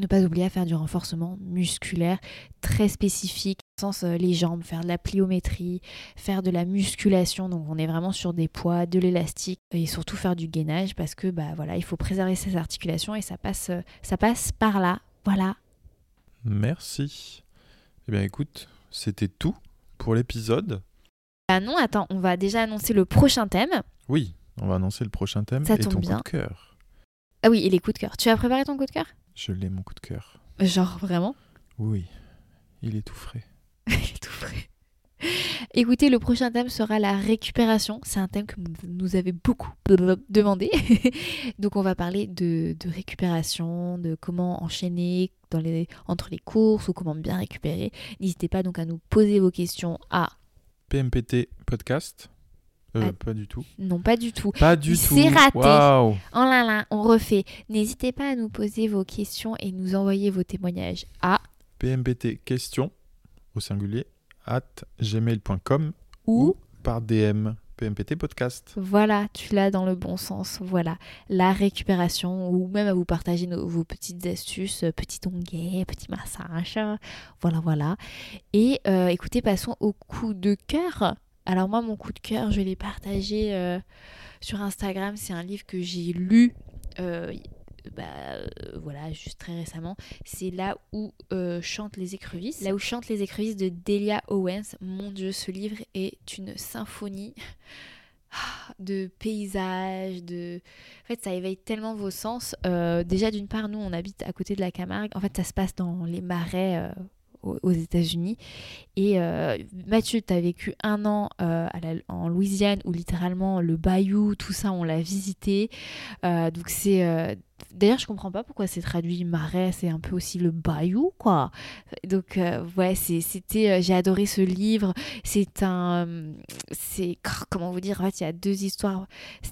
ne pas oublier à faire du renforcement musculaire très spécifique, sens euh, les jambes, faire de la pliométrie, faire de la musculation, donc on est vraiment sur des poids, de l'élastique et surtout faire du gainage parce que bah voilà, il faut préserver ses articulations et ça passe euh, ça passe par là. Voilà. Merci. Eh bien, écoute, c'était tout pour l'épisode. Ah non, attends, on va déjà annoncer le prochain thème. Oui, on va annoncer le prochain thème Ça et tombe ton bien. coup de cœur. Ah oui, et les coups de cœur. Tu as préparé ton coup de cœur? Je l'ai, mon coup de cœur. Genre vraiment? Oui, il est tout frais. Écoutez, le prochain thème sera la récupération. C'est un thème que vous nous avez beaucoup demandé. Donc on va parler de, de, récupération, de comment enchaîner dans les, entre les courses ou comment bien récupérer. N'hésitez pas donc à nous poser vos questions à PMPT Euh, pas du tout. Non, pas du tout. Pas du tout. C'est raté. Oh là là, on refait. N'hésitez pas à nous poser vos questions et nous envoyer vos témoignages à PMPT questions au singulier at gmail.com ou par DM PMPT podcast. Voilà, tu l'as dans le bon sens. Voilà, la récupération ou même à vous partager vos petites astuces, euh, petit onglet, petit massage. Voilà, voilà. Et euh, écoutez, passons au coup de cœur. Alors moi, mon coup de cœur, je l'ai partagé euh, sur Instagram. C'est un livre que j'ai lu bah, euh, voilà, juste très récemment, c'est là où euh, chantent les écrevisses. Là où chantent les écrevisses de Delia Owens. Mon Dieu, ce livre est une symphonie de paysages. En fait, ça éveille tellement vos sens. Euh, déjà, d'une part, nous, on habite à côté de la Camargue. En fait, ça se passe dans les marais aux États-Unis. Et Mathieu, tu as vécu un an en Louisiane où littéralement le bayou, tout ça, on l'a visité. donc c'est D'ailleurs, je comprends pas pourquoi c'est traduit marais, c'est un peu aussi le bayou, quoi. Donc, euh, ouais, c'était. Euh, j'ai adoré ce livre. C'est un. Euh, c'est. Comment vous dire En fait, il y a deux histoires.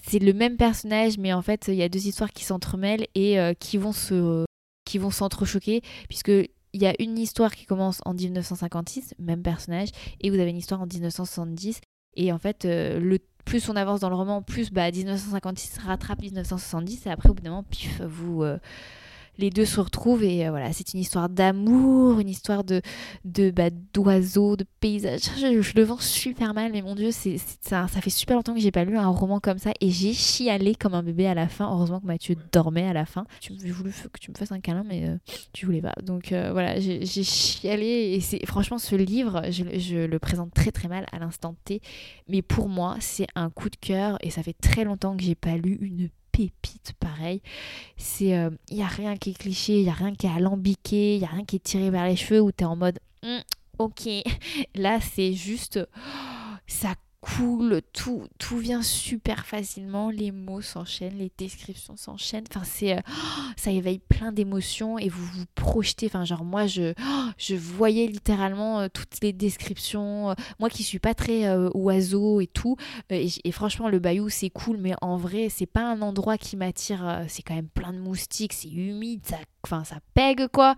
C'est le même personnage, mais en fait, il y a deux histoires qui s'entremêlent et qui vont se. qui vont s'entrechoquer, puisque. Il y a une histoire qui commence en 1956, même personnage, et vous avez une histoire en 1970. Et en fait, le plus on avance dans le roman, plus bah, 1956 rattrape 1970 et après au bout d'un moment, pif, vous euh, les deux se retrouvent et euh, voilà, c'est une histoire d'amour, une histoire de de bah, d'oiseaux, de paysages. Je, le vends super mal, mais mon dieu, c'est ça, ça fait super longtemps que j'ai pas lu un roman comme ça et j'ai chialé comme un bébé à la fin. Heureusement que Mathieu dormait à la fin. Tu voulu que tu me fasses un câlin, mais euh, tu voulais pas. Donc euh, voilà, j'ai chialé et c'est franchement ce livre, je, je, le présente très très mal à l'instant T, mais pour moi c'est un coup de cœur et ça fait très longtemps que j'ai pas lu une pépite pareil. C'est il euh, y a rien qui est cliché, il y a rien qui est alambiqué, il y a rien qui est tiré vers les cheveux où tu es en mode hum, OK. Là, c'est juste ça cool, tout, vient super facilement, les mots s'enchaînent, les descriptions s'enchaînent, enfin c'est, euh, ça éveille plein d'émotions et vous vous projetez, enfin genre moi je, je voyais littéralement euh, toutes les descriptions, euh, moi qui suis pas très oiseau et tout, et, franchement le bayou c'est cool, mais en vrai c'est pas un endroit qui m'attire, c'est quand même plein de moustiques, c'est humide, ça enfin ça pègue quoi.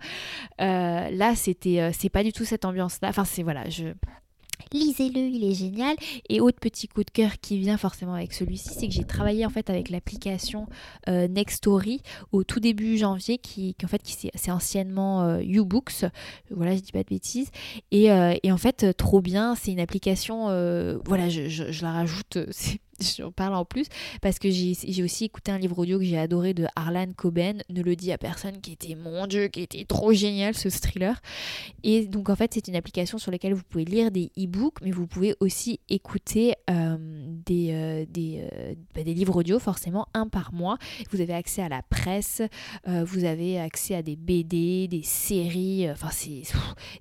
là c'était c'est pas du tout cette ambiance là. Enfin c'est voilà, je lisez-le, il est génial. Et autre petit coup de cœur qui vient forcément avec celui-ci, c'est que j'ai travaillé en fait avec l'application euh, Nextory au tout début janvier, qui, en fait c'est anciennement euh, YouBooks. Voilà, je dis pas de bêtises. Et, euh, en fait, trop bien, c'est une application. voilà, je, la rajoute. J'en parle en plus parce que j'ai aussi écouté un livre audio que j'ai adoré de Harlan Coben, Ne le dis à personne, qui était mon dieu, qui était trop génial ce thriller. Et donc en fait c'est une application sur laquelle vous pouvez lire des e-books, mais vous pouvez aussi écouter euh, des, euh, euh, bah, des, livres audio, forcément un par mois. Vous avez accès à la presse, vous avez accès à des BD, des séries, enfin c'est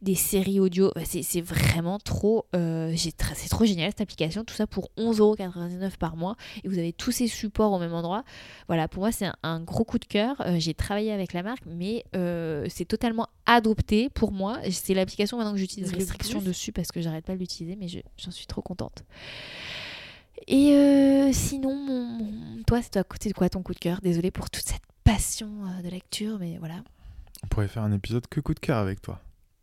des séries audio, c'est vraiment trop, c'est trop génial cette application, tout ça pour 11,99€ par mois et vous avez tous ces supports au même endroit. Voilà, pour moi c'est un, gros coup de cœur. Euh, j'ai travaillé avec la marque, mais euh, c'est totalement adopté pour moi. C'est l'application maintenant que j'utilise restriction dessus parce que j'arrête pas de l'utiliser, mais j'en suis trop contente. Et euh, sinon, mon, toi, c'est à côté de quoi ton coup de cœur? Désolée pour toute cette passion de lecture, mais voilà. On pourrait faire un épisode que coup de cœur avec toi.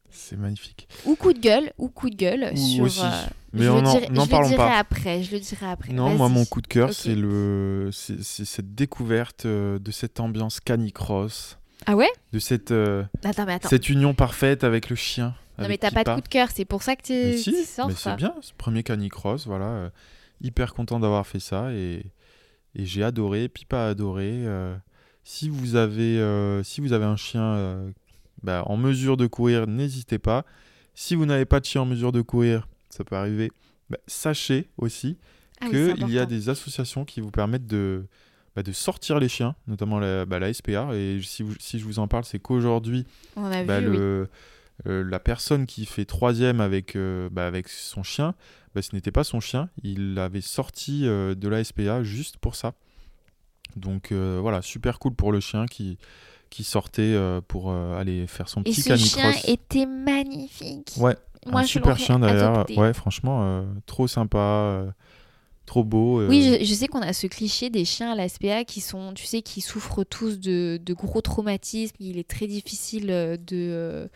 C'est magnifique. Ou coup de gueule, ou coup de gueule sur. Aussi. Euh, Mais on n'en parlons le pas. après. Je le dirai après. Non, moi mon coup de cœur, c'est le, c'est cette découverte euh, de cette ambiance canicross. Ah ouais? De cette, euh, attends, mais attends. cette union parfaite avec le chien. Non mais t'as pas de coup de cœur, c'est pour ça que tu si, sors mais c'est bien, ce premier canicross, voilà. hyper content d'avoir fait ça et, et j'ai adoré, puis pas adoré. si vous avez, si vous avez un chien bah, en mesure de courir, n'hésitez pas. Si vous n'avez pas de chien en mesure de courir, ça peut arriver, bah, sachez aussi ah qu'il y a des associations qui vous permettent de, bah, de sortir les chiens, notamment la, la SPA. Et si, si, je vous en parle, c'est qu'aujourd'hui, euh, la personne qui fait troisième avec, euh, avec son chien ce n'était pas son chien. Il l'avait sorti de la SPA juste pour ça. Donc voilà, super cool pour le chien qui, qui sortait pour aller faire son petit canicross. Et ce chien était magnifique. Ouais, un super chien d'ailleurs. Ouais, franchement, trop sympa trop beau. Oui, je, sais qu'on a ce cliché des chiens à la SPA qui sont, tu sais, qui souffrent tous de, de gros traumatismes. Il est très difficile de,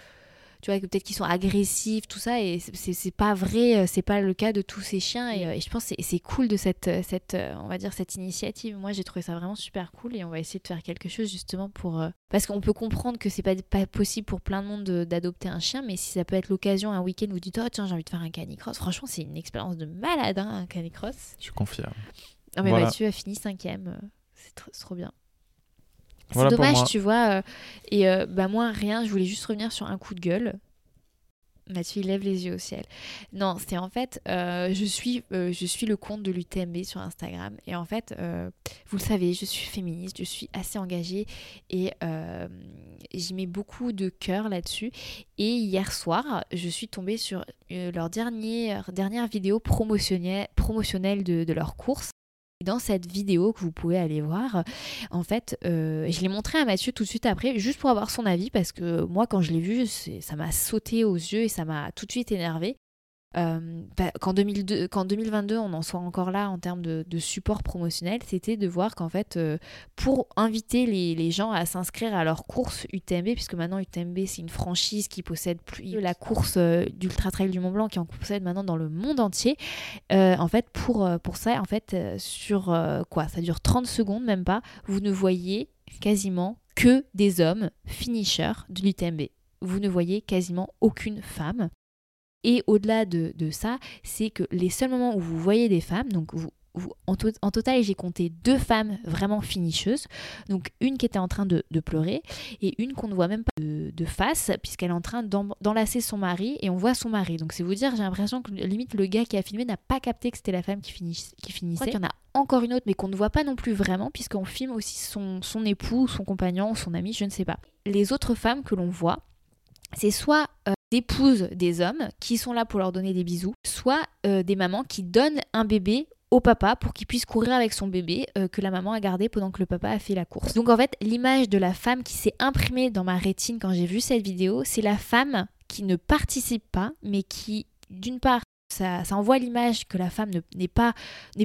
tu vois, peut-être qu'ils sont agressifs, tout ça, et c'est pas vrai, euh, c'est pas le cas de tous ces chiens, et, euh, je pense que c'est cool de cette, euh, cette, on va dire, cette initiative. Moi, j'ai trouvé ça vraiment super cool, et on va essayer de faire quelque chose justement pour... Parce qu'on peut comprendre que c'est pas, pas possible pour plein de monde d'adopter un chien, mais si ça peut être l'occasion, un week-end, vous dites, oh tiens, j'ai envie de faire un canicross, franchement, c'est une expérience de malade, hein, un canicross. Je confirme. Ah, mais Mathieu a fini cinquième, c'est trop bien. C'est dommage, tu vois. Euh, et euh, bah moi, rien, je voulais juste revenir sur un coup de gueule. Mathieu, il lève les yeux au ciel. Non, c'est en fait, euh, je, suis, je suis le compte de l'UTMB sur Instagram. Et en fait, vous le savez, je suis féministe, je suis assez engagée et j'y mets beaucoup de cœur là-dessus. Et hier soir, je suis tombée sur leur dernière, dernière vidéo promotionnelle, promotionnelle de, de leur course. Dans cette vidéo que vous pouvez aller voir, en fait, euh, je l'ai montré à Mathieu tout de suite après, juste pour avoir son avis, parce que moi, quand je l'ai vu, ça m'a sauté aux yeux et ça m'a tout de suite énervé. Euh, bah, qu'en 2022 on en soit encore là en termes de, support promotionnel, c'était de voir qu'en fait, euh, pour inviter les, gens à s'inscrire à leur course UTMB, puisque maintenant UTMB c'est une franchise qui possède plus la course euh, d'Ultra Trail du Mont Blanc, qui en possède maintenant dans le monde entier. en fait, pour, pour ça, en fait, sur quoi Ça dure 30 secondes, même pas, vous ne voyez quasiment que des hommes finishers de l'UTMB. Vous ne voyez quasiment aucune femme. Et au-delà de, ça, c'est que les seuls moments où vous voyez des femmes, donc vous, en, total, j'ai compté deux femmes vraiment finicheuses. Donc une qui était en train de, pleurer et une qu'on ne voit même pas de, face puisqu'elle est en train d'enlacer son mari et on voit son mari. Donc c'est vous dire, j'ai l'impression que limite le gars qui a filmé n'a pas capté que c'était la femme qui, finissait. Qui finissait. Il y en a encore une autre mais qu'on ne voit pas non plus vraiment puisqu'on filme aussi son, son époux, son compagnon, son ami, je ne sais pas. Les autres femmes que l'on voit, c'est soit euh, d'épouses des hommes qui sont là pour leur donner des bisous, soit euh, des mamans qui donnent un bébé au papa pour qu'il puisse courir avec son bébé euh, que la maman a gardé pendant que le papa a fait la course. Donc en fait, l'image de la femme qui s'est imprimée dans ma rétine quand j'ai vu cette vidéo, c'est la femme qui ne participe pas, mais qui, d'une part, ça, envoie l'image que la femme n'est pas,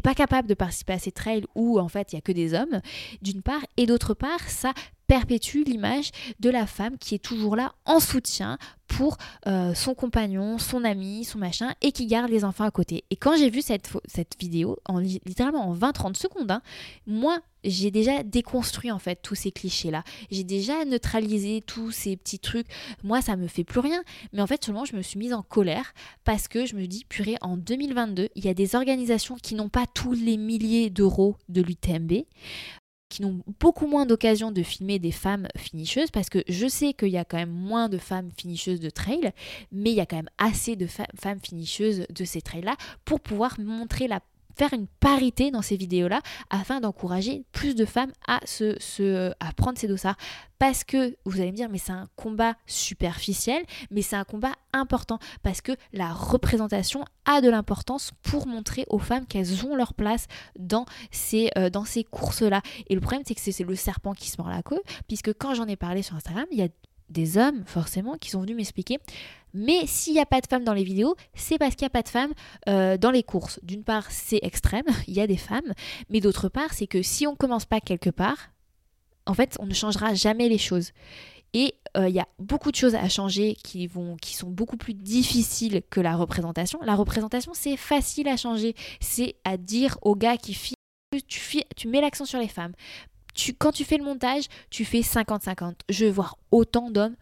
pas capable de participer à ces trails où en fait il n'y a que des hommes, d'une part, et d'autre part, ça perpétue l'image de la femme qui est toujours là en soutien pour euh, son compagnon, son ami, son machin, et qui garde les enfants à côté. Et quand j'ai vu cette, cette vidéo, en, littéralement en 20-30 secondes, hein, moi, j'ai déjà déconstruit en fait tous ces clichés-là. J'ai déjà neutralisé tous ces petits trucs. Moi, ça me fait plus rien. Mais en fait, seulement, je me suis mise en colère parce que je me dis, purée, en 2022, il y a des organisations qui n'ont pas tous les milliers d'euros de l'UTMB qui n'ont beaucoup moins d'occasion de filmer des femmes finisseuses parce que je sais qu'il y a quand même moins de femmes finisseuses de trail, mais il y a quand même assez de femmes finisseuses de ces trails-là pour pouvoir montrer la faire une parité dans ces vidéos-là afin d'encourager plus de femmes à, se, à prendre ces dossards. Parce que, vous allez me dire, mais c'est un combat superficiel, mais c'est un combat important parce que la représentation a de l'importance pour montrer aux femmes qu'elles ont leur place dans ces, euh, dans ces courses-là. Et le problème, c'est que c'est le serpent qui se mord la queue, puisque quand j'en ai parlé sur Instagram, il y a des hommes, forcément, qui sont venus m'expliquer. Mais s'il n'y a pas de femmes dans les vidéos, c'est parce qu'il n'y a pas de femmes euh, dans les courses. D'une part, c'est extrême, il y a des femmes, mais d'autre part, c'est que si on commence pas quelque part, en fait, on ne changera jamais les choses. Et euh, il y a beaucoup de choses à changer qui, sont beaucoup plus difficiles que la représentation. La représentation, c'est facile à changer. C'est à dire aux gars qui filment, tu mets l'accent sur les femmes quand tu fais le montage, tu fais 50-50. Je veux voir autant d'hommes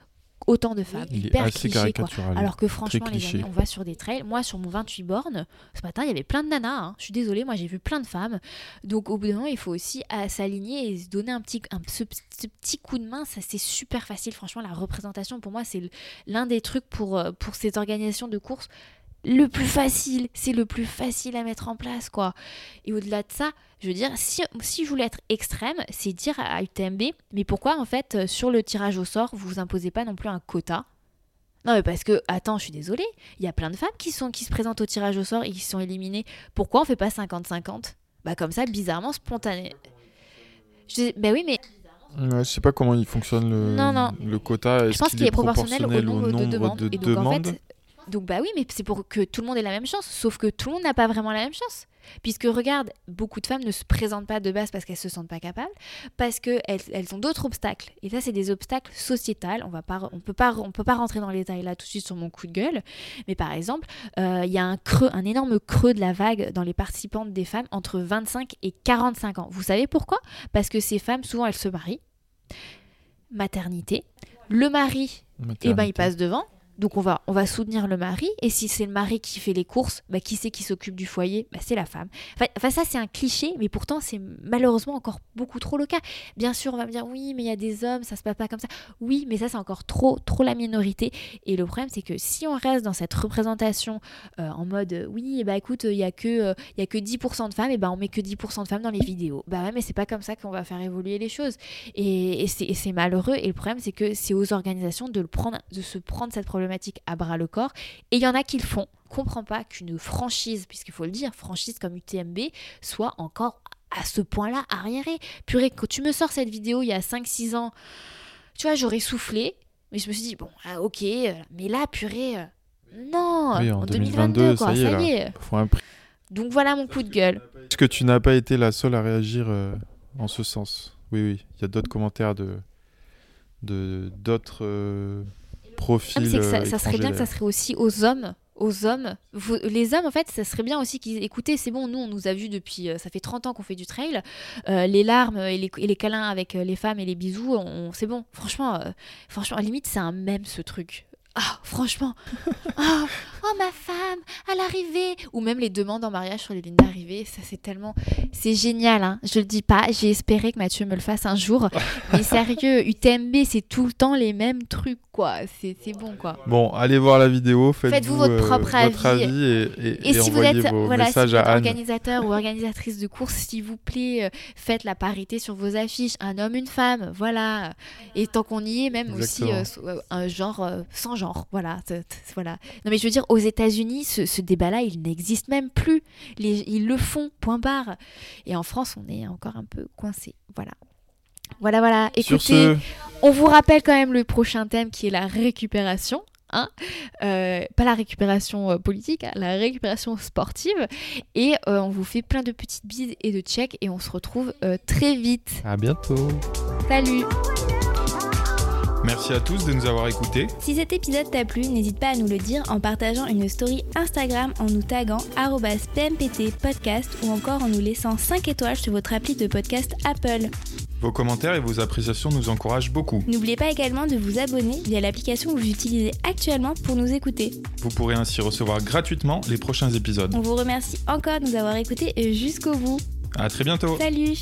autant de femmes. Il hyper cliché, quoi. Alors que franchement, les amis, on va sur des trails. Moi, sur mon 28 bornes, ce matin, il y avait plein de nanas. Hein. Je suis désolée, moi, j'ai vu plein de femmes. Donc, au bout d'un moment, il faut aussi euh, s'aligner et se donner un petit, ce, petit coup de main. Ça, c'est super facile. Franchement, la représentation, pour moi, c'est l'un des trucs pour, euh, pour ces organisations de courses le plus facile, c'est le plus facile à mettre en place, quoi. Et au-delà de ça, je veux dire, si, si je voulais être extrême, c'est dire à UTMB, mais pourquoi en fait, euh, sur le tirage au sort, vous vous imposez pas non plus un quota? Non, mais parce que, attends, je suis désolée, il y a plein de femmes qui, sont, qui se présentent au tirage au sort et qui sont éliminées. Pourquoi on fait pas 50-50 Bah, comme ça, bizarrement, spontané. Je... Bah oui, mais Ouais, je sais pas comment il fonctionne le, Non, non. le quota. je pense qu'il est proportionnel au nombre, de demandes. de et donc, en fait, donc, bah oui, mais c'est pour que tout le monde ait la même chance. Sauf que tout le monde n'a pas vraiment la même chance. Puisque, regarde, beaucoup de femmes ne se présentent pas de base parce qu'elles se sentent pas capables, parce qu'elles elles ont d'autres obstacles. Et ça, c'est des obstacles sociétals. On va pas, on peut pas, on peut pas rentrer dans les détails là tout de suite sur mon coup de gueule. Mais par exemple, euh, il y a un creux, un énorme creux de la vague dans les participantes des femmes entre 25 et 45 ans. Vous savez pourquoi? Parce que ces femmes, souvent, elles se marient. Maternité. Le mari, eh ben, il Maternité. passe devant. Donc on va, soutenir le mari. Et si c'est le mari qui fait les courses, bah, qui c'est qui s'occupe du foyer bah, C'est la femme. Enfin, ça c'est un cliché, mais pourtant c'est malheureusement encore beaucoup trop le cas. Bien sûr, on va me dire oui, mais il y a des hommes, ça se passe pas comme ça. Oui, mais ça c'est encore trop, trop la minorité. Et le problème c'est que si on reste dans cette représentation euh, en mode euh, oui, bah écoute, il y a que, euh, il y a que 10% de femmes, et ben on met que 10% de femmes dans les vidéos. Bah ouais, mais c'est pas comme ça qu'on va faire évoluer les choses. Et, c'est malheureux. Et le problème, c'est que c'est aux organisations de se prendre cette problématique à bras le corps. Et il y en a qui le font. Comprends pas qu'une franchise, puisqu'il faut le dire, franchise comme UTMB, soit encore à ce point-là arriérée. Purée, quand tu me sors cette vidéo il y a 5-6 ans, tu vois, j'aurais soufflé. Mais je me suis dit, bon, ah, ok, mais là, purée, euh, non, Oui, en en 2022, 2022, quoi, ça y est, ça y est. Faut un prix. Donc voilà mon coup de gueule. Est-ce que tu n'as pas été la seule à réagir euh, en ce sens? Oui, oui. Il y a d'autres commentaires de de d'autres euh, Ah, que ça, euh, ça serait bien que ça serait aussi aux hommes. Aux hommes, Vous- les hommes en fait, ça serait bien aussi qu'ils écoutez. C'est bon, nous on nous a vus depuis, euh, ça fait 30 ans qu'on fait du trail. Euh, les larmes et les, et les câlins avec les femmes et les bisous, on, c'est bon. Franchement, euh, franchement, à la limite c'est un même ce truc. Ah, franchement. Ah, oh ma femme, à l'arrivée. Ou même les demandes en mariage sur les lignes d'arrivée. Ça c'est tellement, c'est génial. Hein. Je le dis pas. J'ai espéré que Mathieu me le fasse un jour. Mais sérieux, UTMB c'est tout le temps les mêmes trucs quoi. C'est c'est bon quoi. Bon, allez voir la vidéo, faites-vous, votre euh, propre votre avis. et, et, Et, et si vous êtes, voilà, si vous êtes organisateur ou organisatrice de course, s'il vous plaît, euh, faites la parité sur vos affiches. Un homme, une femme, voilà. Et tant qu'on y est, même aussi Exactement. euh, euh, un genre sans genre, voilà. C'est- c'est- voilà. Non mais je veux dire, aux États-Unis, ce, ce débat-là, il n'existe même plus. Les, ils le font, point barre. Et en France, on est encore un peu coincé. Voilà. Voilà, voilà. Écoutez, ce, on vous rappelle quand même le prochain thème qui est la récupération. Hein Euh, pas la récupération euh, politique, hein, la récupération sportive. Et euh, on vous fait plein de petites bises et de checks et on se retrouve euh, très vite. à bientôt. Salut Merci à tous de nous avoir écoutés. Si cet épisode t'a plu, n'hésite pas à nous le dire en partageant une story Instagram en nous taguant arobase PMPT podcast ou encore en nous laissant 5 étoiles sur votre appli de podcast Apple. Vos commentaires et vos appréciations nous encouragent beaucoup. N'oubliez pas également de vous abonner via l'application que vous utilisez actuellement pour nous écouter. Vous pourrez ainsi recevoir gratuitement les prochains épisodes. On vous remercie encore de nous avoir écoutés jusqu'au bout. À très bientôt. Salut